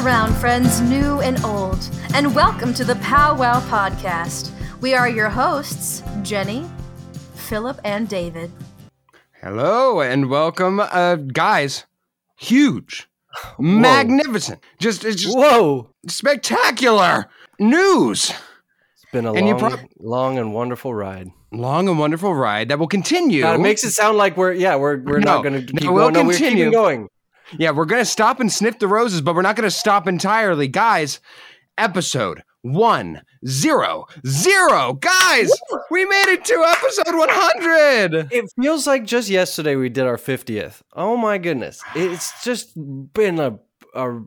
Gather round, friends new and old, and welcome to the Powwow Podcast. We are your hosts, Jenny, Philip, and David. Hello and welcome, uh, guys. Huge, magnificent, just it's just Whoa! spectacular news. It's been a And long, prob- long and wonderful ride. Long and wonderful ride that will continue. God, it makes it sound like we're yeah we're we're No, not going to no, we'll going. No, we're continue. keeping going. Yeah, we're gonna stop and sniff the roses, but we're not gonna stop entirely, guys. Episode one zero zero, guys. We made it to episode one hundred. It feels like just yesterday we did our fiftieth. Oh my goodness! It's just been a, a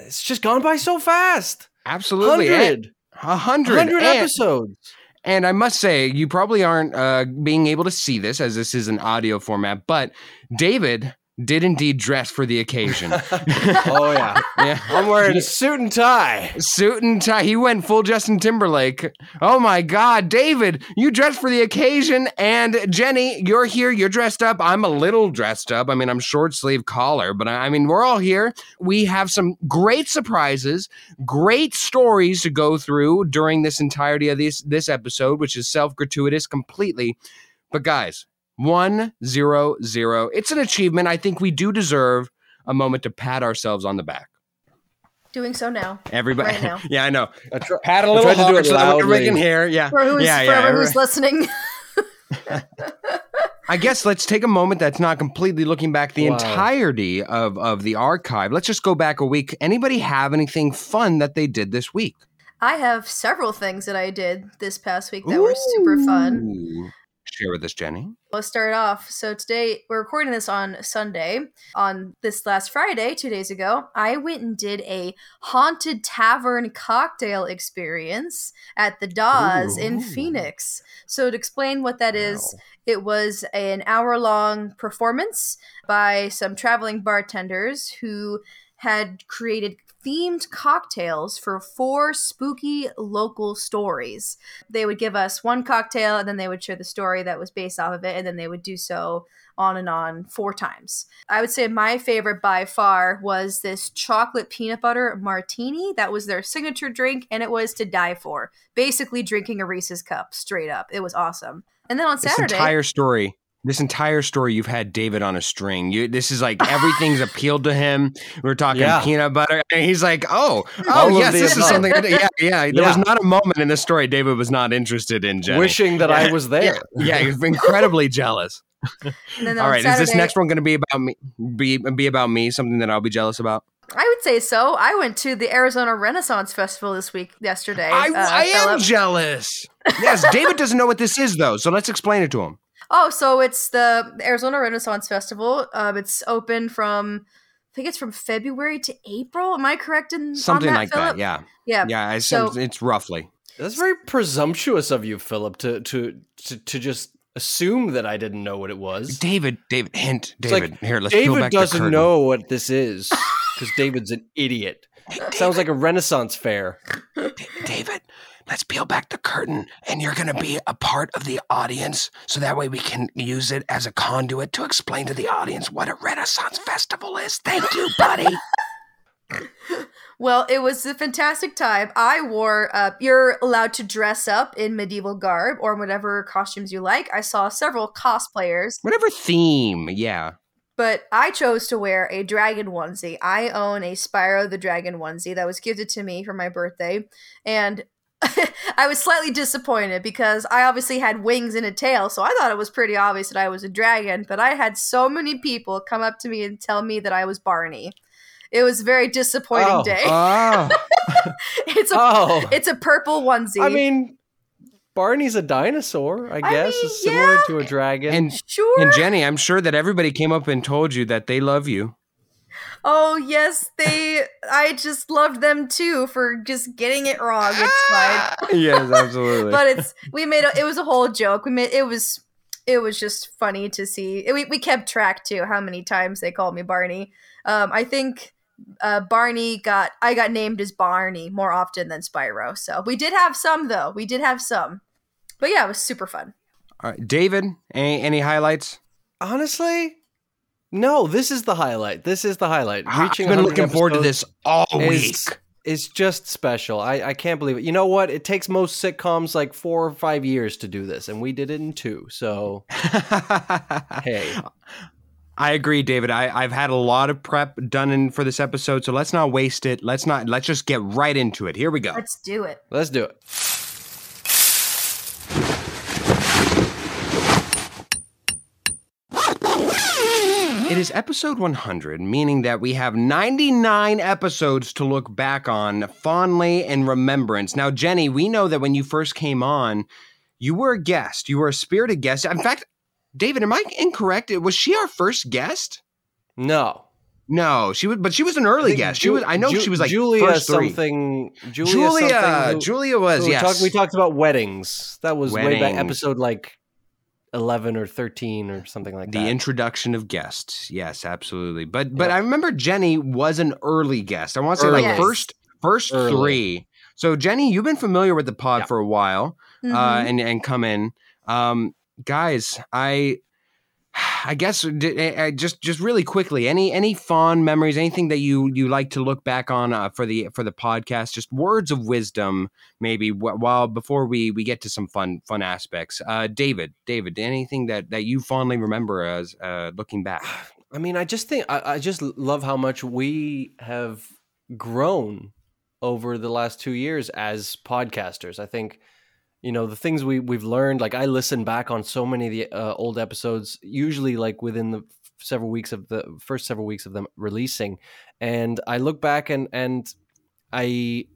it's just gone by so fast. Absolutely, Hundred, a hundred, hundred And- episodes. And I must say, you probably aren't uh, being able to see this as this is an audio format, but David did indeed dress for the occasion. Oh yeah, yeah. I'm wearing a suit and tie. Suit and tie. He went full Justin Timberlake. Oh my God, David, you dressed for the occasion. And Jenny, you're here. You're dressed up. I'm a little dressed up. I mean, I'm short sleeve collar, but I I mean, we're all here. We have some great surprises, great stories to go through during this entirety of this this episode, which is self gratuitous completely. But guys, one zero zero. It's an achievement. I think we do deserve a moment to pat ourselves on the back. Doing so now. Everybody, Right now. yeah, I know. I tr- Pat a I little tried to do so that we loudly. can hear. Yeah, For who's, yeah, for yeah. everyone who's listening. I guess let's take a moment that's not completely looking back the Wow. entirety of of the archive. Let's just go back a week. Anybody have anything fun that they did this week? I have several things that I did this past week that were super fun. Ooh. Share with us, Jenny. Let's start off. So today we're recording this on Sunday. On this last Friday, two days ago, I went and did a haunted tavern cocktail experience at the Dawes in Phoenix. So to explain what that is, Wow. it was an hour long performance by some traveling bartenders who had created themed cocktails for four spooky local stories. They would give us one cocktail and then they would share the story that was based off of it, and then they would do so on and on four times. I would say my favorite by far was this chocolate peanut butter martini. That was their signature drink, and it was to die for. Basically, drinking a Reese's cup straight up. It was awesome. And then on This Saturday, entire story. This entire story, you've had David on a string. You, this is like everything's appealed to him. We're talking Yeah. peanut butter, and he's like, "Oh, oh, All yes, the this is something." I did. Yeah, yeah. There was not a moment in this story David was not interested in. Jenny. Wishing that I was there. Yeah, he's incredibly jealous. and then All on is this next one going to be about me? Be be about me? Something that I'll be jealous about? I would say so. I went to the Arizona Renaissance Festival this week, yesterday. I, uh, I am jealous. Yes, David doesn't know what this is though, so let's explain it to him. Oh, so it's the Arizona Renaissance Festival. Um, it's open from, I think it's from February to April. Am I correct in on Something that, like Philip? that. Yeah, Yeah. yeah. I So- so, it's roughly. That's very presumptuous of you, Philip, to to to, to just assume that I didn't know what it was. David, David, hint, It's like, David. here, let's peel David back the doesn't curtain. know what this is because David's an idiot. Sounds like a Renaissance fair. David, let's peel back the curtain, and you're going to be a part of the audience, so that way we can use it as a conduit to explain to the audience what a Renaissance festival is. Thank you, buddy. Well, it was a fantastic time. I wore, uh, you're allowed to dress up in medieval garb or whatever costumes you like. I saw several cosplayers, Whatever theme, yeah. but I chose to wear a dragon onesie. I own a Spyro the Dragon onesie that was gifted to me for my birthday. And I was slightly disappointed because I obviously had wings and a tail, so I thought it was pretty obvious that I was a dragon. But I had so many people come up to me and tell me that I was Barney. It was a very disappointing Oh, day. Oh, it's a Oh, it's a purple onesie. I mean, Barney's a dinosaur. I I guess mean, is similar yeah. to a dragon. and sure. and Jenny, I'm sure that everybody came up and told you that they love you. Oh yes, they. I just loved them too for just getting it wrong. It's fine. yes, absolutely. but it's we made a, it was a whole joke. We made it was it was just funny to see. We we kept track too how many times they called me Barney. Um, I think uh, Barney got I got named as Barney more often than Spyro. So we did have some though. We did have some, but yeah, it was super fun. All right, David, any any highlights? Honestly, No, this is the highlight. This is the highlight. Ah, I've been looking forward to this all week. It's just special. I, I can't believe it. You know what? It takes most sitcoms like four or five years to do this, and we did it in two. So hey, I agree, David. I, I've had a lot of prep done in for this episode, so let's not waste it. Let's not. Let's just get right into it. Here we go. Let's do it. let's do it. It is episode 100, meaning that we have 99 episodes to look back on fondly in remembrance. Now, Jenny, we know that when you first came on, you were a guest. You were a spirited guest. In fact, David, am I incorrect? Was she our first guest? No, No, she was, but she was an early guest. She Ju- was. I know Ju- she was like Julia first three. something. Julia, Julia, something who- Julia was we yes. talked- we talked about weddings. That was way back, episode like eleven or thirteen or something like the that. The introduction of guests. Yes, absolutely. But but Yeah. I remember Jenny was an early guest. I want to say like first first Early. three. So Jenny, you've been familiar with the pod Yeah. for a while, uh, Mhm. and and come in, um, guys. I. I guess uh, just just really quickly, any any fond memories, anything that you you like to look back on uh, for the for the podcast, just words of wisdom, maybe while before we we get to some fun fun aspects. Uh, David, David, anything that that you fondly remember as uh, looking back? I mean, I just think I, I just love how much we have grown over the last two years as podcasters. I think, you know, the things we we've learned. Like I listen back on so many of the uh, old episodes, usually like within the several weeks of the first several weeks of them releasing, and I look back and and I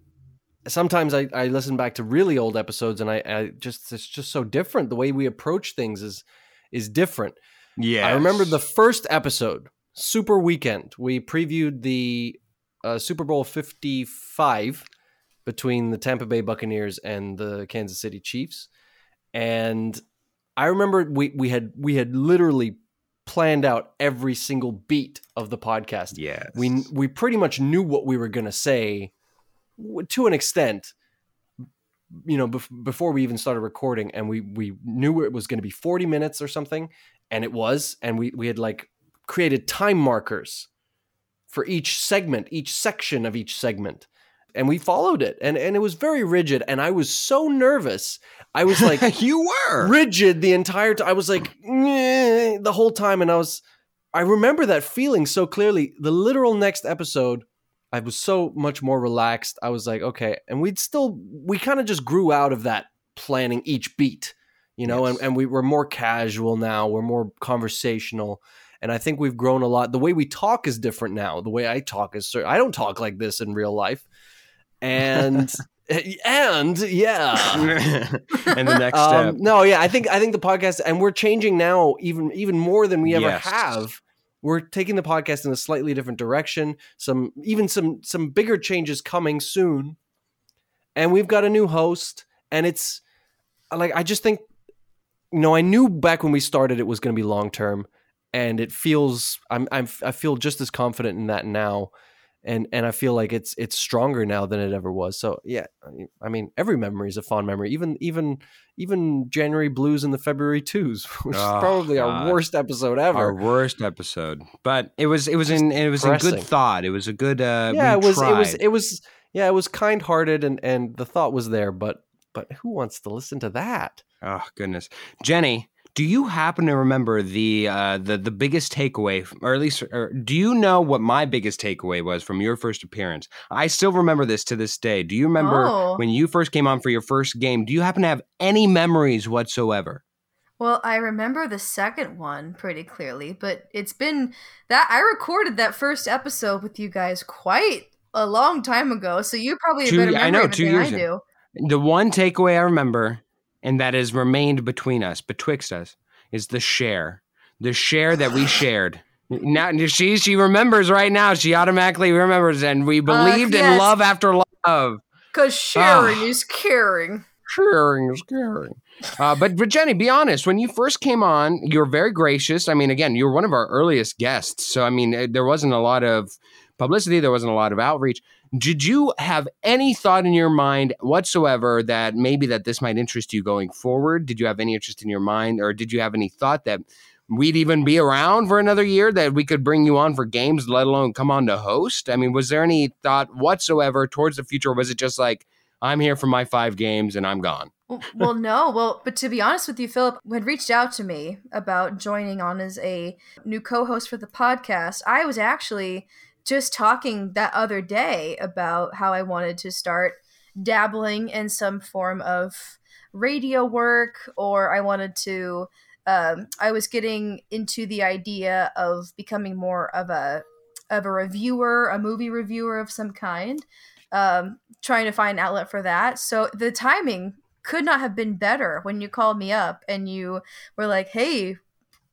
sometimes I, I listen back to really old episodes and I, I just it's just so different. The way we approach things is is different. Yeah, I remember the first episode, Super Weekend. We previewed the uh, Super Bowl 55 between the Tampa Bay Buccaneers and the Kansas City Chiefs. And I remember we, we had we had literally planned out every single beat of the podcast. Yes. We we pretty much knew what we were going to say to an extent you know bef- before we even started recording and we we knew it was going to be 40 minutes or something and it was and we we had like created time markers for each segment each section of each segment and we followed it and and it was very rigid and i was so nervous. I was like you were. rigid the entire time i was like the whole time and i was i remember that feeling so clearly. The literal next episode i was so much more relaxed. I was like okay and we'd still we kind of just grew out of that planning each beat you know Yes. and, and we were more casual now we're more conversational and i think we've grown a lot. The way we talk is different now. The way i talk is i don't talk like this in real life and and yeah and the next um, step. no, yeah, I think I think the podcast, and we're changing now even even more than we ever Yes. have. We're taking the podcast in a slightly different direction. Some even some some bigger changes coming soon, and we've got a new host, and it's like I just think, you know, I knew back when we started it was going to be long term, and it feels I'm I'm I feel just as confident in that now. And and I feel like it's it's stronger now than it ever was. So yeah, I- mean every memory is a fond memory. Even even even January blues and the February twos, which is Oh, probably our worst episode ever. Our worst episode, but it was it was in it was in good thought. It was a good. Uh, yeah, it was it was it was yeah, it was kind hearted and and the thought was there, but but who wants to listen to that? Oh goodness, Jenny, do you happen to remember the uh, the the biggest takeaway, or at least, or do you know what my biggest takeaway was from your first appearance? I still remember this to this day. Do you remember Oh. when you first came on for your first game? Do you happen to have any memories whatsoever? Well, I remember the second one pretty clearly, but it's been that I recorded that first episode with you guys quite a long time ago, so you probably have Two- better I know, two than years I ago. do. The one takeaway I remember, and that has remained between us, betwixt us, is the share. The share that we shared. Now she she remembers right now. She automatically remembers, and we believed in yes. love after love. Because sharing Ah. is caring. Sharing is caring. Uh, but but Jenny, be honest. When you first came on, you were very gracious. I mean, again, you were one of our earliest guests, so I mean, eh, there wasn't a lot of publicity. There wasn't a lot of outreach. Did you have any thought in your mind whatsoever that maybe that this might interest you going forward? Did you have any interest in your mind, or did you have any thought that we'd even be around for another year, that we could bring you on for games, let alone come on to host? I mean, was there any thought whatsoever towards the future? Or was it just like, I'm here for my five games and I'm gone? Well, no. Well, but to be honest with you, Philip had reached out to me about joining on as a new co host for the podcast. I was actually just talking that other day about how I wanted to start dabbling in some form of radio work, or I wanted to. Um, I was getting into the idea of becoming more of a of a reviewer, a movie reviewer of some kind. Um, trying to find an outlet for that. So the timing could not have been better when you called me up and you were like, "Hey,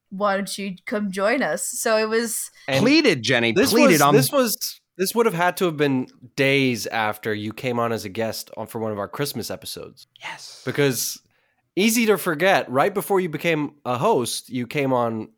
why don't you come join us?" So it was and pleaded, Jenny. This pleaded was, on this was this would have had to have been days after you came on as a guest on for one of our Christmas episodes. Yes, because easy to forget. Right before you became a host, you came on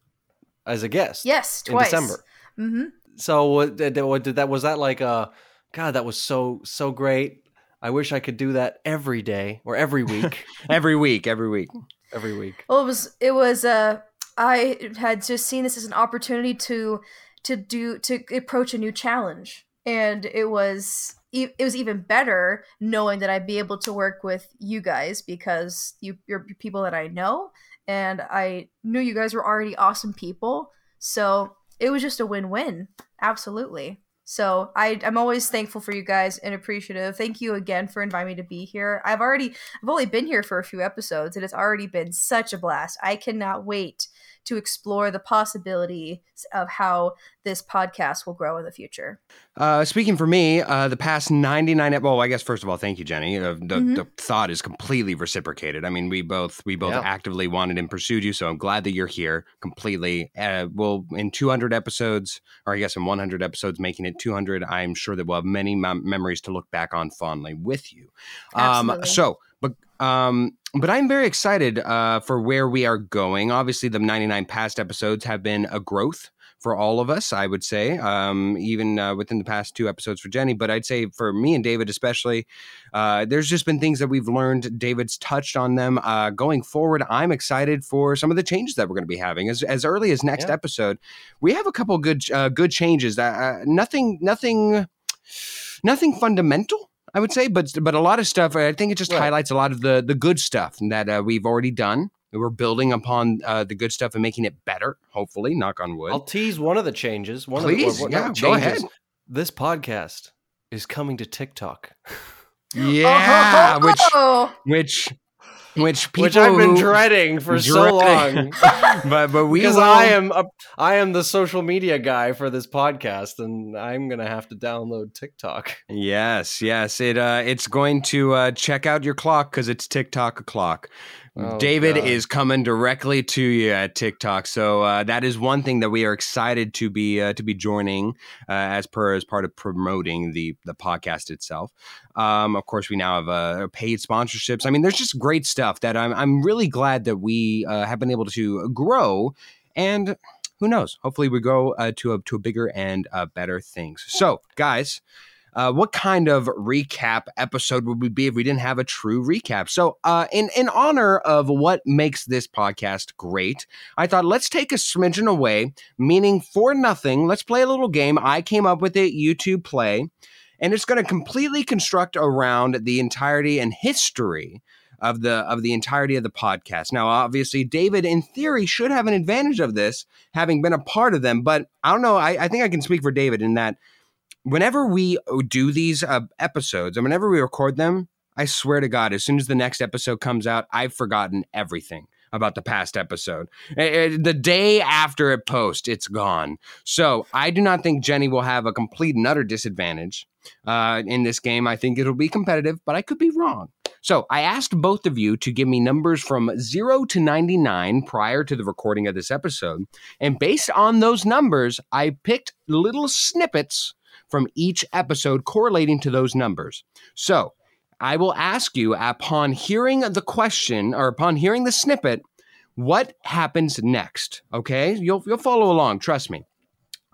as a guest. Yes, in. December. Mm-hmm. So what did, what did that was that like a God? That was so so great. I wish I could do that every day or every week. every week, every week, every week. Well, it was it was uh I had just seen this as an opportunity to to do to approach a new challenge, and it was it was even better knowing that I'd be able to work with you guys because you you're people that I know, and I knew you guys were already awesome people, so it was just a win win. Absolutely. So I, I'm always thankful for you guys and appreciative. Thank you again for inviting me to be here. I've already, I've only been here for a few episodes, and it's already been such a blast. I cannot wait to explore the possibilities of how this podcast will grow in the future. Uh, speaking for me, uh, the past 99, well, I guess first of all, thank you, Jenny. Uh, the, mm-hmm. the, thought is completely reciprocated. I mean, we both we both yeah. actively wanted and pursued you, so I'm glad that you're here completely. Uh, well, in 200 episodes, or I guess in 100 episodes, making it 200, I'm sure that we'll have many mem- memories to look back on fondly with you. Um, so, but um, but I'm very excited uh, for where we are going. Obviously, the 99 past episodes have been a growth for all of us, I would say, um, even uh, within the past two episodes for Jenny. But I'd say for me and David, especially, uh, there's just been things that we've learned. David's touched on them. Uh, going forward, I'm excited for some of the changes that we're going to be having. As, as early as next yeah. episode, we have a couple good uh, good changes. Uh, nothing, nothing, nothing fundamental I would say, but but a lot of stuff. I think it just right. highlights a lot of the the good stuff that uh, we've already done. We're building upon uh, the good stuff and making it better. Hopefully, knock on wood. I'll tease one of the changes. One Please, of the, yeah, changes. go ahead. This podcast is coming to TikTok. yeah, oh! which which which people which I've been dreading for dreading. so long. but but we because will... I am a, I am the social media guy for this podcast, and I'm gonna have to download TikTok. Yes, yes, it uh, it's going to uh, check out your clock because it's TikTok o'clock. Oh, David God. is coming directly to you at TikTok, so uh, that is one thing that we are excited to be uh, to be joining uh, as per as part of promoting the the podcast itself. Um, of course, we now have uh, paid sponsorships. I mean, there's just great stuff that I'm I'm really glad that we uh, have been able to grow and. Who knows? Hopefully, we go uh, to a to a bigger and better things. So, guys, uh, what kind of recap episode would we be if we didn't have a true recap? So, uh, in in honor of what makes this podcast great, I thought let's take a smidgen away, meaning for nothing. Let's play a little game. I came up with it. YouTube play, and it's going to completely construct around the entirety and history of the of the entirety of the podcast. Now, obviously, David, in theory, should have an advantage of this, having been a part of them. But I don't know. I, I think I can speak for David in that whenever we do these uh, episodes and whenever we record them, I swear to God, as soon as the next episode comes out, I've forgotten everything about the past episode. The day after it posts, it's gone. So I do not think Jenny will have a complete and utter disadvantage uh, in this game. I think it'll be competitive, but I could be wrong. So I asked both of you to give me numbers from 0 to 99 prior to the recording of this episode. And based on those numbers, I picked little snippets from each episode correlating to those numbers. So I will ask you upon hearing the question or upon hearing the snippet, what happens next? Okay, you'll you'll follow along. Trust me.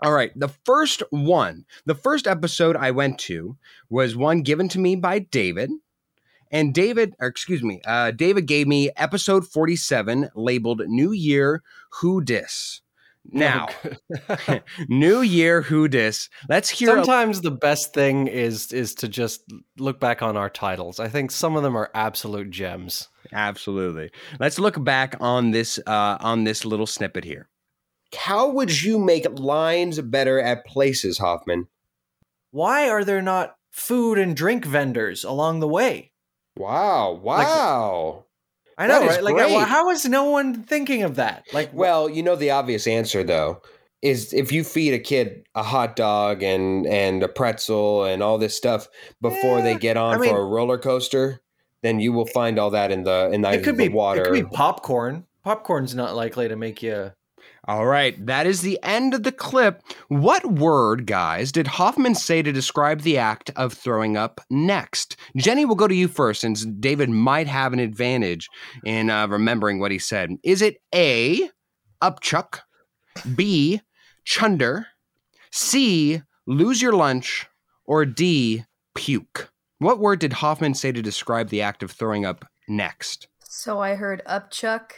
All right, the first one, the first episode I went to was one given to me by David, And David, or excuse me, uh, David gave me episode 47 labeled New Year Who Dis. Now, New Year Who Dis. Let's hear. a- Sometimes the best thing is is to just look back on our titles. I think some of them are absolute gems. Absolutely. Let's look back on this uh, on this little snippet here. How would you make lines better at places, Hoffman? Why are there not food and drink vendors along the way? Wow! Wow! I know, right? Like, great. how is no one thinking of that? Like, well, you know the obvious answer though is if you feed a kid a hot dog and and a pretzel and all this stuff before they get on I mean- for a roller coaster, then you will find all that in the in the, it could the be water. It could be popcorn. Popcorn's not likely to make you. All right, that is the end of the clip. What word, guys, did Hoffman say to describe the act of throwing up next? Jenny, we'll go to you first, since David might have an advantage in uh, remembering what he said. Is it A, upchuck, B, chunder, C, lose your lunch, or D, puke? What word did Hoffman say to describe the act of throwing up next? So I heard upchuck,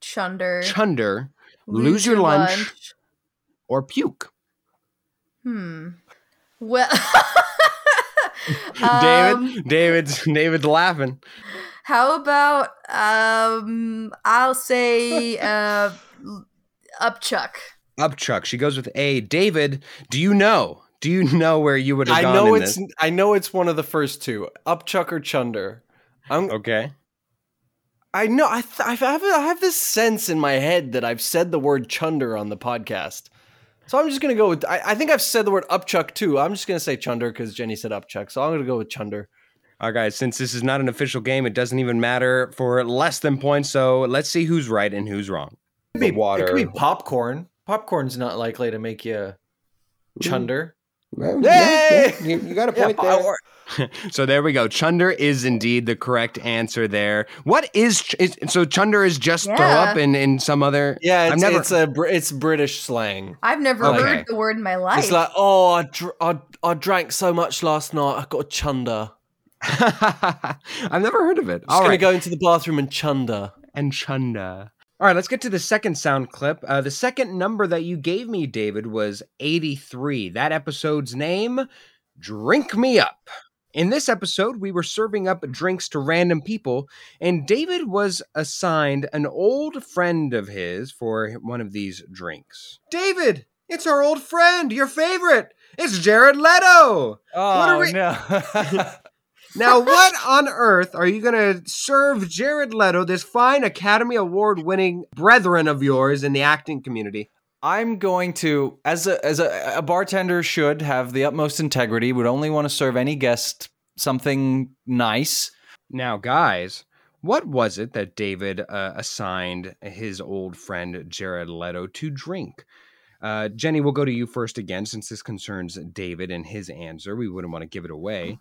chunder, Chunder, lose your lunch. or puke? Hmm. Well, David, Um, David's David's laughing. How about um? I'll say uh, upchuck. Upchuck. She goes with A. David, do you know? Do you know where you would have I gone know in it's. this? I know it's one of the first two. Upchuck or chunder. I'm. Okay. I know. I. Th- I have. I have this sense in my head that I've said the word chunder on the podcast. So I'm just gonna go with. I, I think I've said the word upchuck too. I'm just gonna say chunder because Jenny said upchuck. So I'm gonna go with chunder. All right, guys, since this is not an official game, it doesn't even matter for less than points. So let's see who's right and who's wrong. It could be, water. It could be popcorn. Popcorn's not likely to make you chunder. Well, Yay! You, you got a point po- there. So there we go. Chunder is indeed the correct answer there. What is, is so? Chunder is just throw Yeah. up in in some other. yeah, I've it's, never- it's a it's British slang. I've never Okay. heard the word in my life. It's like, oh, I, dr- I I drank so much last night. I got a chunder. I've never heard of it. Just All gonna right. go into the bathroom and chunder. and Chunder. All right, let's get to the second sound clip. Uh, the second number that you gave me, David, was 83. That episode's name, Drink Me Up. In this episode, we were serving up drinks to random people, and David was assigned an old friend of his for one of these drinks. David, it's our old friend, your favorite. It's Jared Leto. What are Oh we- no! Now, what on earth are you going to serve Jared Leto, this fine Academy Award winning brethren of yours in the acting community? I'm going to, as a as a, a bartender should have the utmost integrity. Would only want to serve any guest something nice. Now, guys, what was it that David uh, assigned his old friend Jared Leto to drink? Uh, Jenny, we'll go to you first again, since this concerns David and his answer. We wouldn't want to give it away.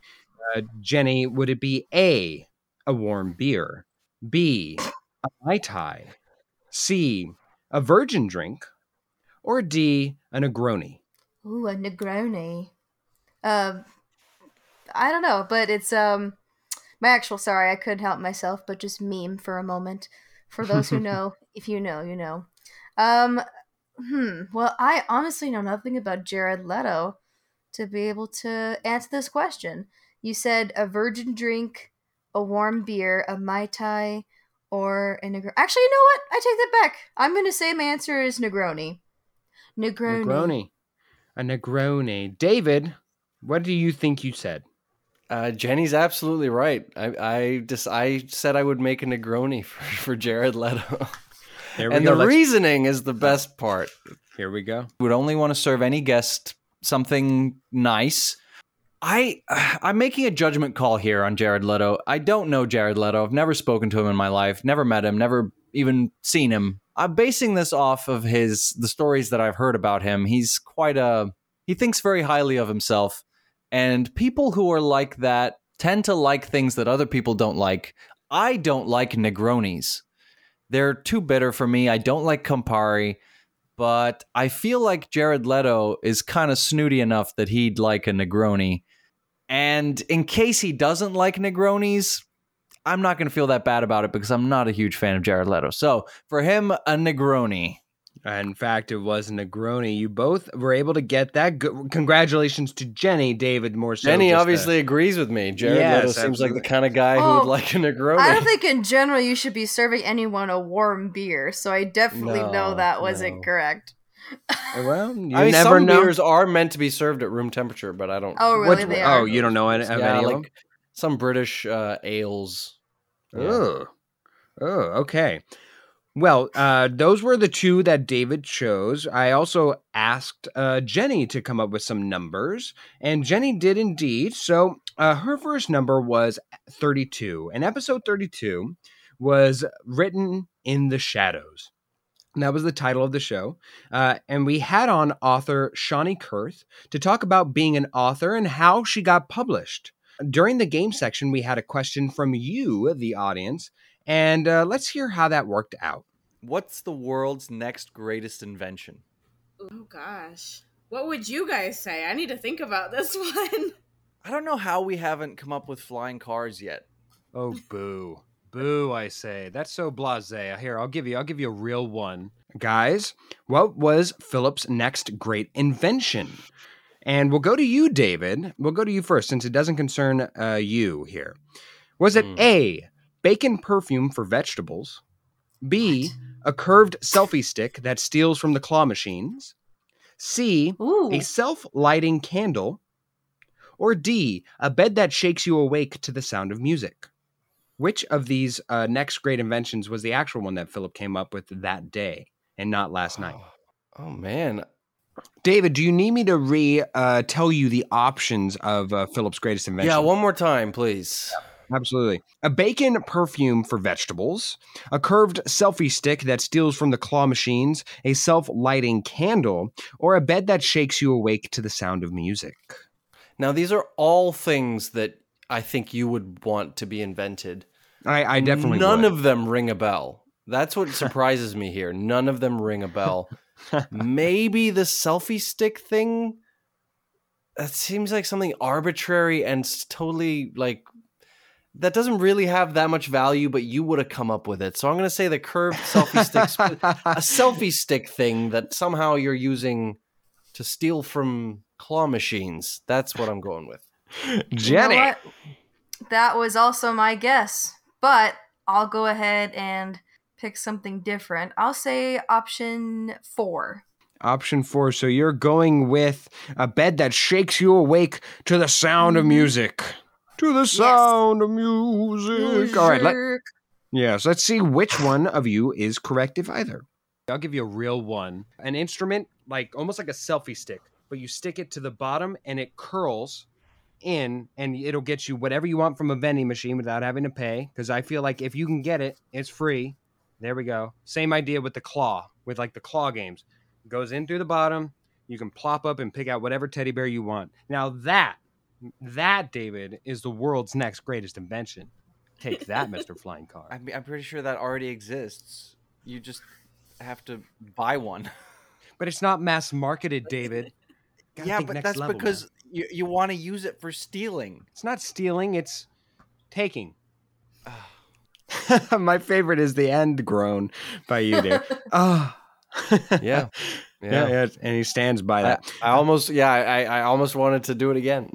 Uh, Jenny, would it be A, a warm beer, B, a Mai Tai, C, a virgin drink, or D, a Negroni? Ooh, a Negroni. Um, I don't know, but it's um my actual. Sorry, I couldn't help myself, but just meme for a moment. For those who know, if you know, you know. Um, hmm. Well, I honestly know nothing about Jared Leto to be able to answer this question. You said a virgin drink, a warm beer, a mai tai, or a Negroni. Actually, you know what? I take that back. I'm gonna say my answer is Negroni. Negroni. Negroni. A Negroni. David, what do you think you said? Uh, Jenny's absolutely right. I I just I said I would make a Negroni for, for Jared Leto, There we and go. the Let's- reasoning is the best part. Here we go. Would only want to serve any guest something nice. I I'm making a judgment call here on Jared Leto. I don't know Jared Leto. I've never spoken to him in my life. Never met him. Never even seen him. I'm basing this off of his the stories that I've heard about him. He's quite a he thinks very highly of himself, and people who are like that tend to like things that other people don't like. I don't like Negronis. They're too bitter for me. I don't like Campari, but I feel like Jared Leto is kind of snooty enough that he'd like a Negroni. And in case he doesn't like Negronis, I'm not going to feel that bad about it because I'm not a huge fan of Jared Leto. So for him, a Negroni. In fact, it was a Negroni. You both were able to get that. Congratulations to Jenny, David. More so. Jenny just a- obviously agrees with me. Jared Yes, Leto seems like the kind of guy who would like a Negroni. I don't think in general you should be serving anyone a warm beer, so I definitely No, know that wasn't no. correct. Well, you I mean, never some know. beers are meant to be served at room temperature, but I don't. Oh, really? Which- they oh, are. you don't know any, of yeah, any like of them? some British uh, ales. Yeah. Oh, oh, okay. Well, uh, those were the two that David chose. I also asked uh, Jenny to come up with some numbers, and Jenny did indeed. So uh, her first number was 32, and episode 32 was written in the shadows. And that was the title of the show. Uh, and we had on author Shawnee Kurth to talk about being an author and how she got published. During the game section, we had a question from you, the audience, and uh, let's hear how that worked out. What's the world's next greatest invention? Oh gosh. What would you guys say? I need to think about this one. I don't know how we haven't come up with flying cars yet. Oh, boo. Boo, I say. That's so blasé. Here, I'll give you I'll give you a real one. Guys, what was Philip's next great invention? And we'll go to you, David. We'll go to you first since it doesn't concern uh, you here. Was it Hmm. A, bacon perfume for vegetables? B, a curved selfie stick that steals from the claw machines? C, Ooh. a self lighting candle? Or D, a bed that shakes you awake to the sound of music? Which of these uh, next great inventions was the actual one that Philip came up with that day and not last night? Oh, oh, man, David, do you need me to re uh, tell you the options of uh, Philip's greatest invention? yeah. One more time, please. Absolutely. A bacon perfume for vegetables, a curved selfie stick that steals from the claw machines, a self lighting candle, or a bed that shakes you awake to the sound of music. Now, these are all things that I think you would want to be invented. I, I definitely none would. of them ring a bell. That's what surprises me here. None of them ring a bell. Maybe the selfie stick thing. That seems like something arbitrary and totally like that doesn't really have that much value, but you would have come up with it. So I'm going to say the curved selfie stick, a selfie stick thing that somehow you're using to steal from claw machines. That's what I'm going with. You know Jenny. That was also my guess, but I'll go ahead and pick something different. I'll say option four. Option four. So you're going with a bed that shakes you awake to the sound of Mhm. music. To the sound of music. All right. Let, Music. yes. Let's see which one of you is correct, if either. I'll give you a real one. An instrument, like almost like a selfie stick, but you stick it to the bottom and it curls in and it'll get you whatever you want from a vending machine without having to pay. Because I feel like if you can get it, it's free. There we go. Same idea with the claw, with like the claw games. Goes in through the bottom. You can plop up and pick out whatever teddy bear you want. Now that, that David is the world's next greatest invention. Take that, Mr. Flying Car. I mean, I'm pretty sure that already exists. You just have to buy one. But it's not mass marketed, David. Gotta yeah, but that's level, because man. You, you want to use it for stealing. it's not stealing, it's taking. My favorite is the end groan by you, Dave. oh. Yeah. yeah, yeah, and he stands by that. I almost, yeah, I, I almost wanted to do it again.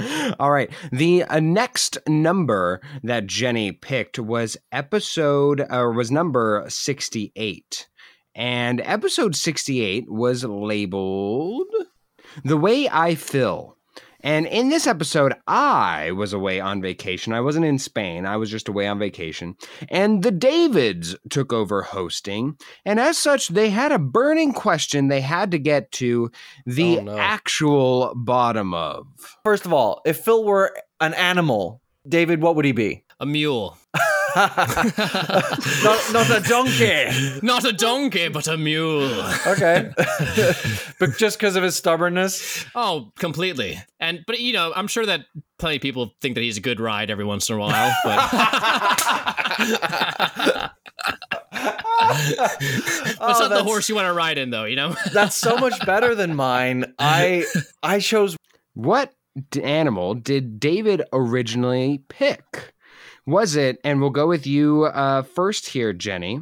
All right. The uh, next number that Jenny picked was episode or was number 68. And episode 68 was labeled The Way I Feel. And in this episode, I was away on vacation. I wasn't in Spain. I was just away on vacation. And the Davids took over hosting. And as such, they had a burning question they had to get to the Oh, no. actual bottom of. First of all, if Phil were an animal, David, what would he be? A mule. Not, not a donkey. Not a donkey, but a mule. Okay, but just because of his stubbornness. Oh, completely. And but you know, I'm sure that plenty of people think that he's a good ride every once in a while. But, but it's Oh, not the horse you want to ride in, though. You know. That's so much better than mine. I I chose What animal did David originally pick? Was it, and we'll go with you uh, first here, Jenny.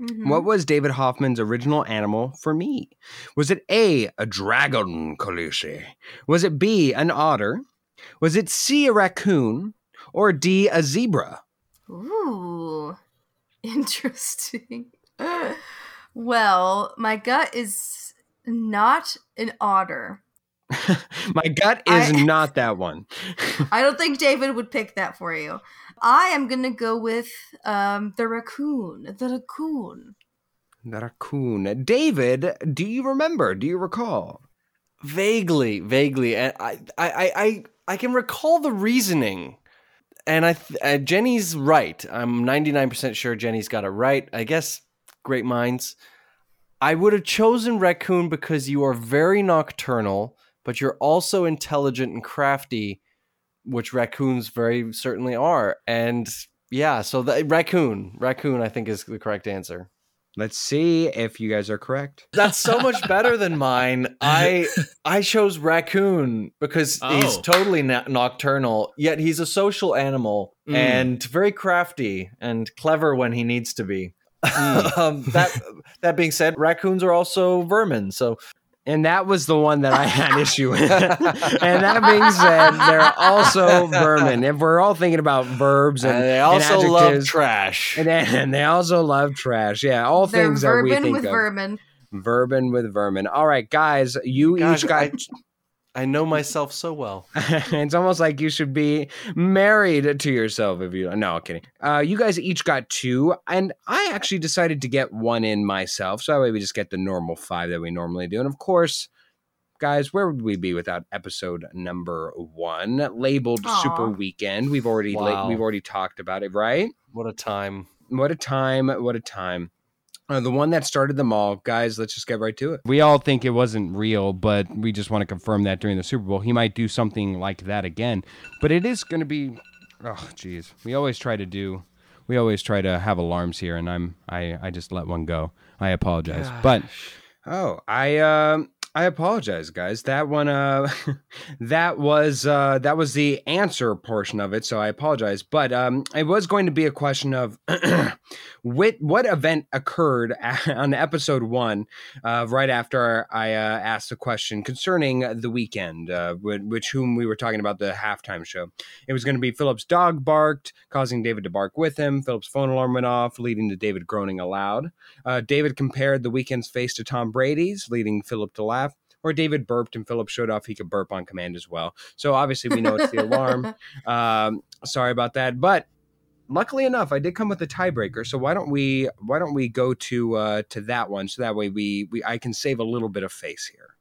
Mhm. What was David Hoffman's original animal for me? Was it A, a dragon, Khaleesi? Was it B, an otter? Was it C, a raccoon? Or D, a zebra? Ooh, interesting. well, my gut is not an otter. My gut is I- not that one. I don't think David would pick that for you. I am gonna go with um, the raccoon. The raccoon. the raccoon. David, do you remember? Do you recall? Vaguely, vaguely, and I, I, I, I, I can recall the reasoning. And I, th- uh, Jenny's right. I'm 99% sure Jenny's got it right. I guess great minds. I would have chosen raccoon because you are very nocturnal, but you're also intelligent and crafty, which raccoons very certainly are. And yeah, so the raccoon, raccoon, I think is the correct answer. Let's see if you guys are correct. That's so much better than mine. I I chose raccoon because he's Oh. totally na- nocturnal, yet he's a social animal Mm. and very crafty and clever when he needs to be. um, that that being said, raccoons are also vermin. So And that was the one that I had issue with. and that being said, they're also vermin. If we're all thinking about verbs and, and they and also love trash. and, and they also love trash. Yeah, all They're things that we vermin think with of. vermin. Vermin with vermin. All right, guys, you Gosh, each got. I, I know myself so well. it's almost like you should be married to yourself if you. No, kidding. Uh, you guys each got two, and I actually decided to get one in myself, so that way we just get the normal five that we normally do. And of course, guys, where would we be without episode number one, labeled Aw. Super Weekend? We've already la- we've already talked about it, right? What a time. What a time! What a time! Uh, the one that started them all, guys. Let's just get right to it. We all think it wasn't real, but we just want to confirm that during the Super Bowl, he might do something like that again. But it is going to be, oh, jeez. We always try to do, we always try to have alarms here, and I'm, I, I just let one go. I apologize, but oh, I, um. I apologize, guys. That one, uh, that was uh, that was the answer portion of it. So I apologize, but um, it was going to be a question of what what event occurred on episode one, uh, right after I uh, asked the question concerning the Weeknd, uh, which, whom we were talking about the halftime show. It was going to be Philip's dog barked, causing David to bark with him. Philip's phone alarm went off, leading to David groaning aloud. Uh, David compared the Weeknd's face to Tom Brady's, leading Philip to laugh. Or David burped and Philip showed off he could burp on command as well. So obviously we know it's the alarm. Um, sorry about that, but luckily enough, I did come with a tiebreaker. So why don't we why don't we go to uh, to that one so that way we we I can save a little bit of face here.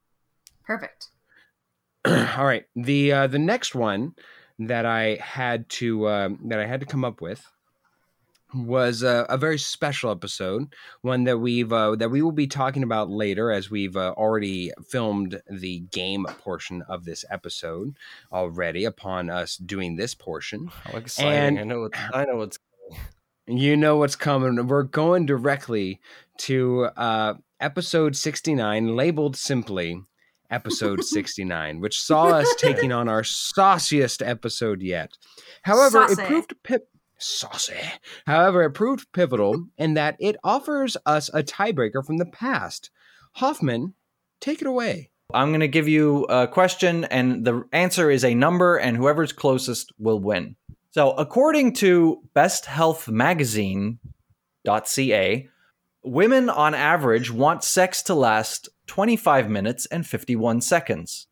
Perfect. All right, the uh, the next one that I had to um, that I had to come up with was a, a very special episode, one that we've uh, that we will be talking about later, as we've uh, already filmed the game portion of this episode already. Upon us doing this portion, How exciting. And- I know what I know what's coming. you know what's coming. We're going directly to uh, episode sixty nine, labeled simply episode 69 which saw us taking on our sauciest episode yet however Saucy. it proved pip saucy however it proved pivotal in that it offers us a tiebreaker from the past hoffman take it away I'm going to give you a question, and the answer is a number, and whoever's closest will win. So, according to besthealthmagazine.ca, women on average want sex to last 25 minutes and 51 seconds.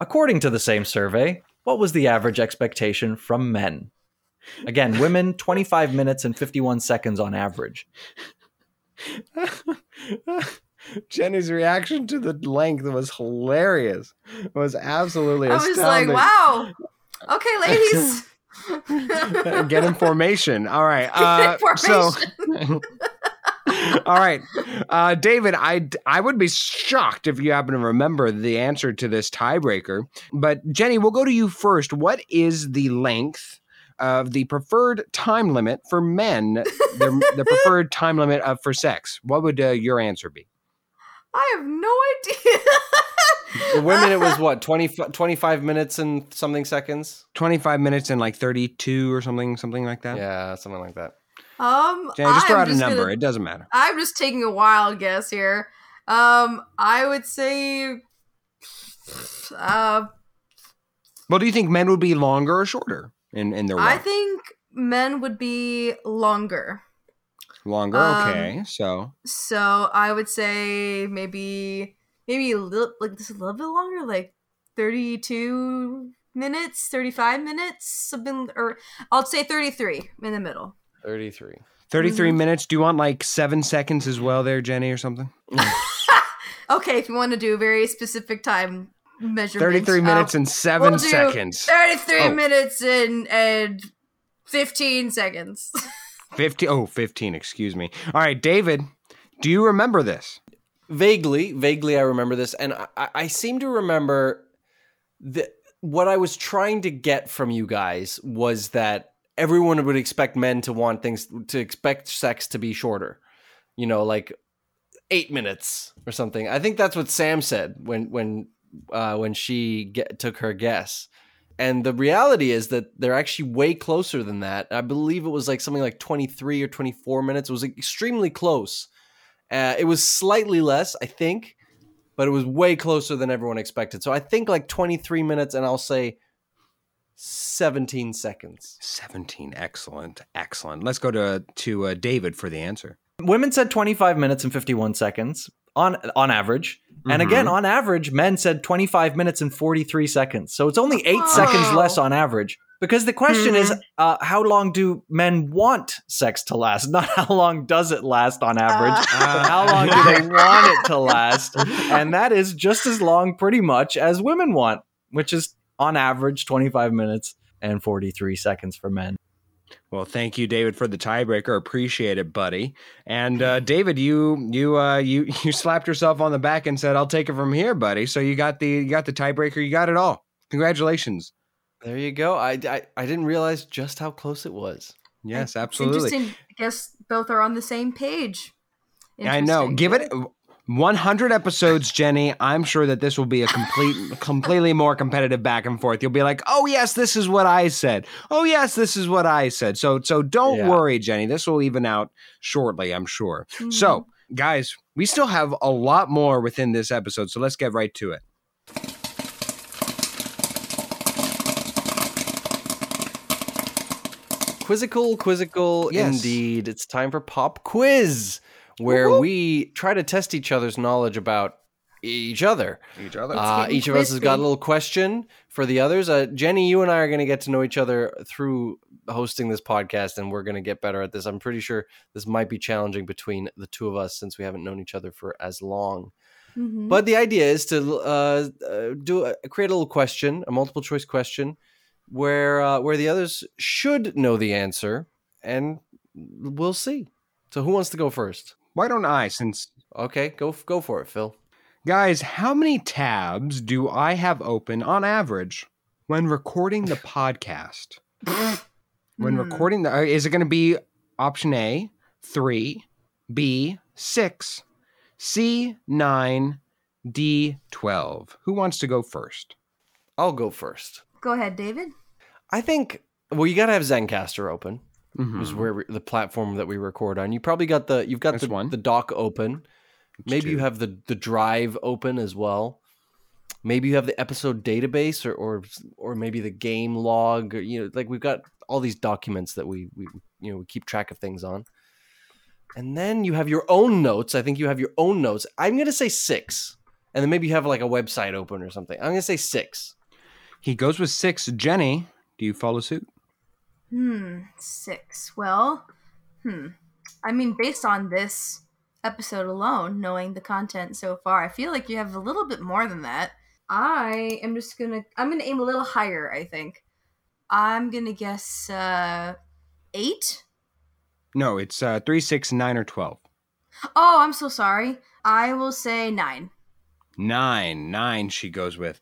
According to the same survey, what was the average expectation from men? Again, women 25 minutes and 51 seconds on average. jenny's reaction to the length was hilarious it was absolutely I was astounding. like, wow. Okay, ladies. get in formation all right uh, so Formation. All right, uh, David. I I would be shocked if you happen to remember the answer to this tiebreaker. But Jenny, we'll go to you first. What is the length of the preferred time limit for men? the, the preferred time limit of for sex. What would uh, your answer be? I have no idea. For women, it was what 20, 25 minutes and something seconds. 25 minutes and like 32 or something, something like that. Yeah, something like that. um, Jay, just throw I'm out a number. gonna- It doesn't matter. I'm just taking a wild guess here. Um, I would say, uh, Well, do you think men would be longer or shorter in, in their I think men would be longer. Longer, um, okay. So So I would say maybe maybe a little like just a little bit longer, like thirty-two minutes, thirty-five minutes, something, or I'll say thirty-three in the middle. 33. 33 Mhm. minutes. Do you want like seven seconds as well there, Jenny, or something? Okay, if you want to do a very specific time measurement, 33 uh, minutes and 7 we'll do seconds. Thirty-three Oh. minutes and and fifteen seconds. 50 oh 15 excuse me all right david do you remember this Vaguely, vaguely, I remember this, and I, I- I seem to remember that what I was trying to get from you guys was that everyone would expect men to want things to expect sex to be shorter, you know, like eight minutes or something. I think that's what Sam said when when uh, when she get, took her guess. And the reality is that they're actually way closer than that. I believe it was like something like 23 or 24 minutes. It was extremely close. Uh, it was slightly less, I think, but it was way closer than everyone expected. So I think like 23 minutes, and I'll say 17 seconds. 17 excellent excellent let's go to to uh, david for the answer Women said 25 minutes and 51 seconds on on average. And again, Mhm. on average, men said 25 minutes and 43 seconds. So it's only eight Oh. seconds less on average. Because the question is, Mhm. uh, how long do men want sex to last? Not how long does it last on average, Uh. but how long do they want it to last? And that is just as long, pretty much, as women want, which is on average 25 minutes and 43 seconds for men. Well thank you david for the tiebreaker appreciate it buddy and uh, david you you uh you you slapped yourself on the back and said i'll take it from here buddy so you got the you got the tiebreaker you got it all congratulations There you go. I, I, I didn't realize just how close it was. yes It's absolutely interesting. I guess both are on the same page. I know. Give it 100 episodes, Jenny. I'm sure that this will be a complete, completely more competitive back and forth. You'll be like, "Oh yes, this is what I said. Oh yes, this is what I said." So, so don't Yeah. worry, Jenny. This will even out shortly, I'm sure. Mhm. So, guys, we still have a lot more within this episode, so let's get right to it. Quizzical, quizzical, Yes. indeed. It's time for pop quiz, where we try to test each other's knowledge about each other. Each other. Uh, each of us has got a little question for the others. Uh, Jenny, you and I are going to get to know each other through hosting this podcast, and we're going to get better at this. I'm pretty sure this might be challenging between the two of us since we haven't known each other for as long. Mhm. But the idea is to uh, uh, do a, create a little question, a multiple choice question, where uh, where the others should know the answer, and we'll see. So, who wants to go first? Why don't I? Since Okay, go go for it, Phil. guys, how many tabs do I have open on average when recording the podcast? when Hmm. recording the uh, is it going to be option a 3 b 6 c 9 d 12 who wants to go first I'll go first. Go ahead, David. I think well, you got to have Zencastr open, Mhm. is where we, the platform that we record on. You probably got the you've got That's the one. the doc open. Maybe you have the the drive open as well. Maybe you have the episode database or or or maybe the game log. Or, you know, like we've got all these documents that we we you know we keep track of things on. And then you have your own notes. I think you have your own notes. I'm gonna say six, and then maybe you have like a website open or something. I'm gonna say six. he goes with 6 jenny do you follow suit Hmm, six. Well, hmm. I mean, based on this episode alone, knowing the content so far, I feel like you have a little bit more than that. I am just gonna. I'm gonna aim a little higher. I think. I'm gonna guess uh, eight. no it's uh three, six, nine, or 12 Oh, I'm so sorry. I will say nine. 9 9 she goes with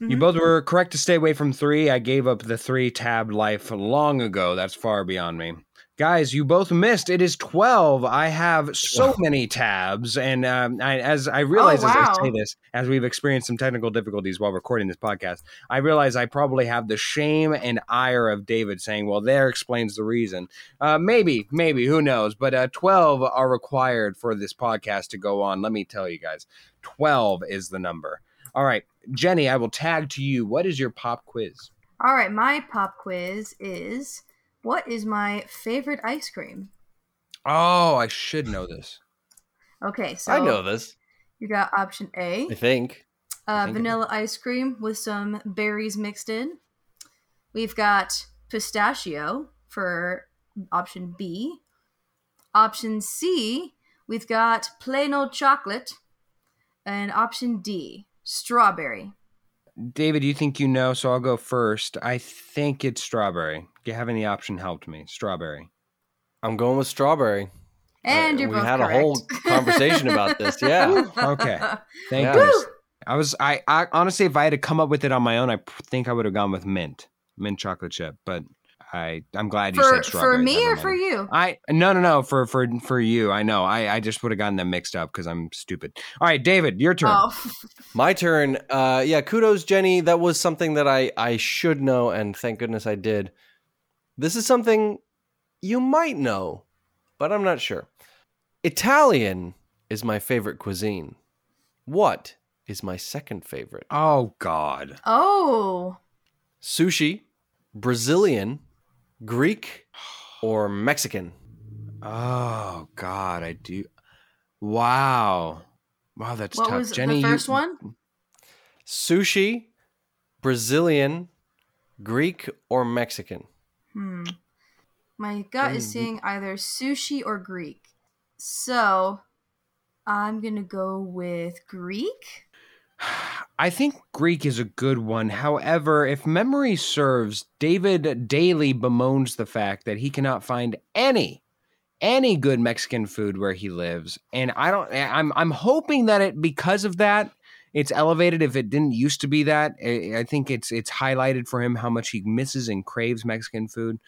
you Mhm. both were correct to stay away from 3 i gave up the 3 tab life long ago that's far beyond me Guys, you both missed. It is 12. I have so many tabs. And um, I, as I realize as I say this, as we've experienced some technical difficulties while recording this podcast, I realize I probably have the shame and ire of David saying, well, there explains the reason. Uh, maybe, maybe, who knows? But uh, 12 are required for this podcast to go on. Let me tell you guys 12 is the number. All right. Jenny, I will tag to you. What is your pop quiz? All right, my pop quiz is what is my favorite ice cream? Oh, I should know this. Okay, so I know this. you got option A, I think. I uh, think vanilla ice cream with some berries mixed in. We've got pistachio for option B. Option C, we've got plain old chocolate. And option D, strawberry. David, you think you know, so I'll go first. I think it's strawberry. Having the option helped me. Strawberry. I'm going with strawberry. And Uh, you're we both had a whole conversation about this. Yeah. Okay. Thank Yeah. goodness. I was I, I honestly, if I had to come up with it on my own, I p- think I would have gone with mint, mint chocolate chip. But I, I'm glad you for said strawberry. for me or for you? I no no no for for for you. I know. I I just would have gotten them mixed up because I'm stupid. All right, David, your turn. Oh, My turn. Uh, yeah, kudos, Jenny. That was something that I, I should know, and thank goodness I did. This is something you might know, but I'm not sure. Italian is my favorite cuisine. What is my second favorite? Oh God. oh, Sushi, Brazilian, Greek, or Mexican? Oh God. I do. Wow. Wow, that's what tough. was Jenny, the you- first one? Sushi, Brazilian, Greek, or Mexican? Hmm. My gut is Mm. saying either sushi or Greek. So I'm gonna go with Greek. I think Greek is a good one. However, if memory serves, David daily bemoans the fact that he cannot find any any good Mexican food where he lives. And I don't I'm I'm hoping that it because of that it's elevated if it didn't used to be that. I think it's it's highlighted for him how much he misses and craves Mexican food.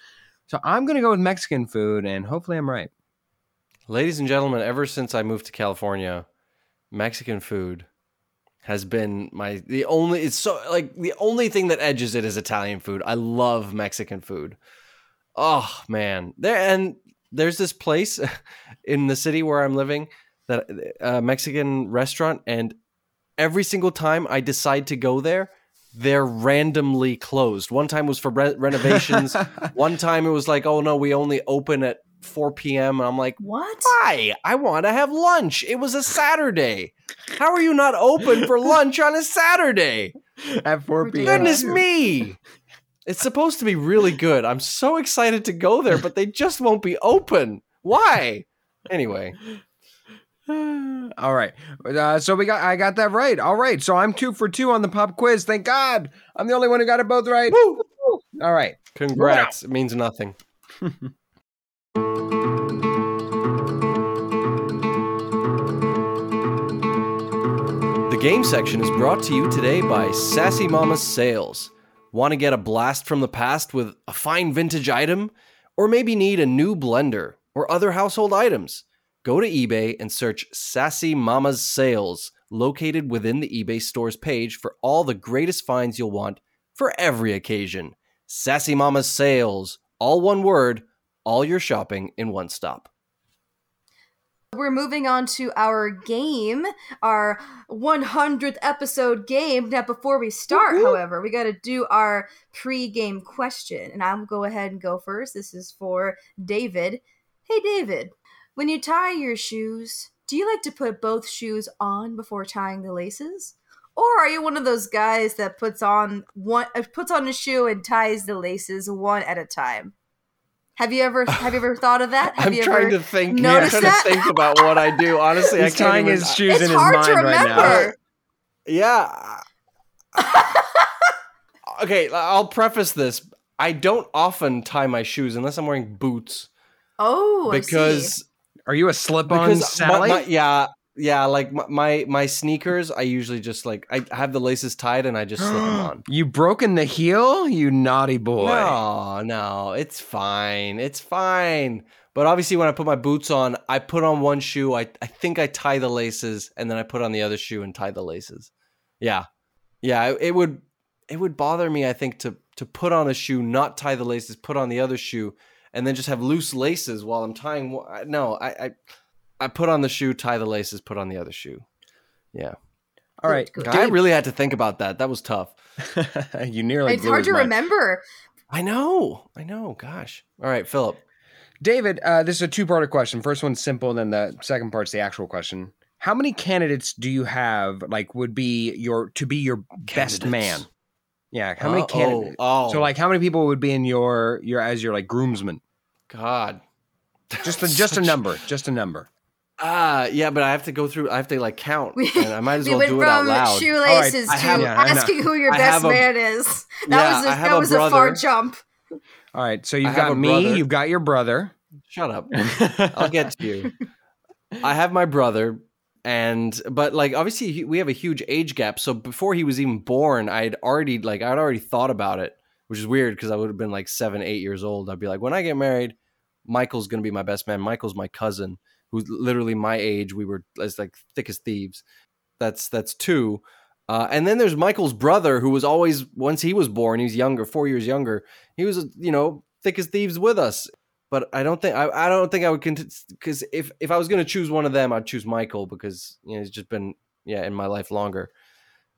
So I'm going to go with Mexican food and hopefully I'm right. Ladies and gentlemen, ever since I moved to California, Mexican food has been my the only it's so like the only thing that edges it is Italian food. I love Mexican food. Oh man. There and there's this place in the city where I'm living that a Mexican restaurant and every single time I decide to go there, they're randomly closed. One time was for re- renovations. One time it was like, "Oh no, we only open at 4 p.m." And I'm like, What? why? I want to have lunch. It was a Saturday. How are you not open for lunch on a Saturday? At 4 p.m. Goodness me. It's supposed to be really good. I'm so excited to go there, but they just won't be open. Why? Anyway, All right. Uh, so we got I got that right. All right. So I'm two for two on the pop quiz. Thank God. I'm the only one who got it both right. Woo! All right. congrats. It means nothing. The game section is brought to you today by Sassy Mama's Sales. Want to get a blast from the past with a fine vintage item? Or maybe need a new blender or other household items? Go to eBay and search Sassy Mama's Sales, located within the eBay stores page for all the greatest finds you'll want for every occasion. Sassy Mama's Sales, all one word, all your shopping in one stop. We're moving on to our game, our 100th episode game. Now, before we start, however, we got to do our pre-game question, and I'll go ahead and go first. This is for David. Hey, David, when you tie your shoes, do you like to put both shoes on before tying the laces? Or are you one of those guys that puts on one uh, puts on a shoe and ties the laces one at a time? Have you ever have you ever thought of that? Have I'm you trying ever to think. Yeah, I'm noticed trying that? to think about what I do. Honestly, He's I can't tying even, his shoes It's in his hard mind to right now. remember. Yeah. okay, I'll preface this. I don't often tie my shoes unless I'm wearing boots Oh, I see. because Are you a slip-on because my- Sally? my- yeah, yeah, like my, my my sneakers, I usually just like I have the laces tied and I just slip them on. You broken the heel, you naughty boy. No, no, it's fine. It's fine. But obviously, when I put my boots on, I put on one shoe. I, I think I tie the laces, and then I put on the other shoe and tie the laces. Yeah, yeah. It, it would it would bother me. I think to to put on a shoe, not tie the laces, put on the other shoe, and then just have loose laces while I'm tying. No, I I, I put on the shoe, tie the laces, put on the other shoe. Yeah, All right. Good, God, I really had to think about that. That was tough. you nearly it's blew hard to mind. remember. I know. I know. Gosh. All right, Philip. David, uh, this is a two-parter question. First one's simple, then the second part's the actual question. How many candidates do you have? Like, would be your to be your best man? Yeah, how many Uh, candidates? Oh, oh. So, like, how many people would be in your your as your like groomsman? God. Just a, just a number, just a number. Ah, yeah, but I have to go through. I have to like count, and I might as we well do it out from loud. shoelaces I to have- Yeah, asking who your I best a- man is. That Yeah, was a, I have that a was a far jump. All right, so you've have got me, brother. you've got your brother. Shut up. I'll get to you. I have my brother, and but like obviously he- we have a huge age gap. So before he was even born, I'd already like I'd already thought about it, which is weird because I would have been like seven, eight years old. I'd be like, when I get married, Michael's gonna be my best man. Michael's my cousin, who's literally my age. We were as like thick as thieves. That's that's two. Uh, and then there's Michael's brother, who was always once he was born, he was younger, four years younger. He was you know thick as thieves with us but I don't think I, I don't think I would because if if I was going to choose one of them, I'd choose Michael because you know he's just been yeah in my life longer.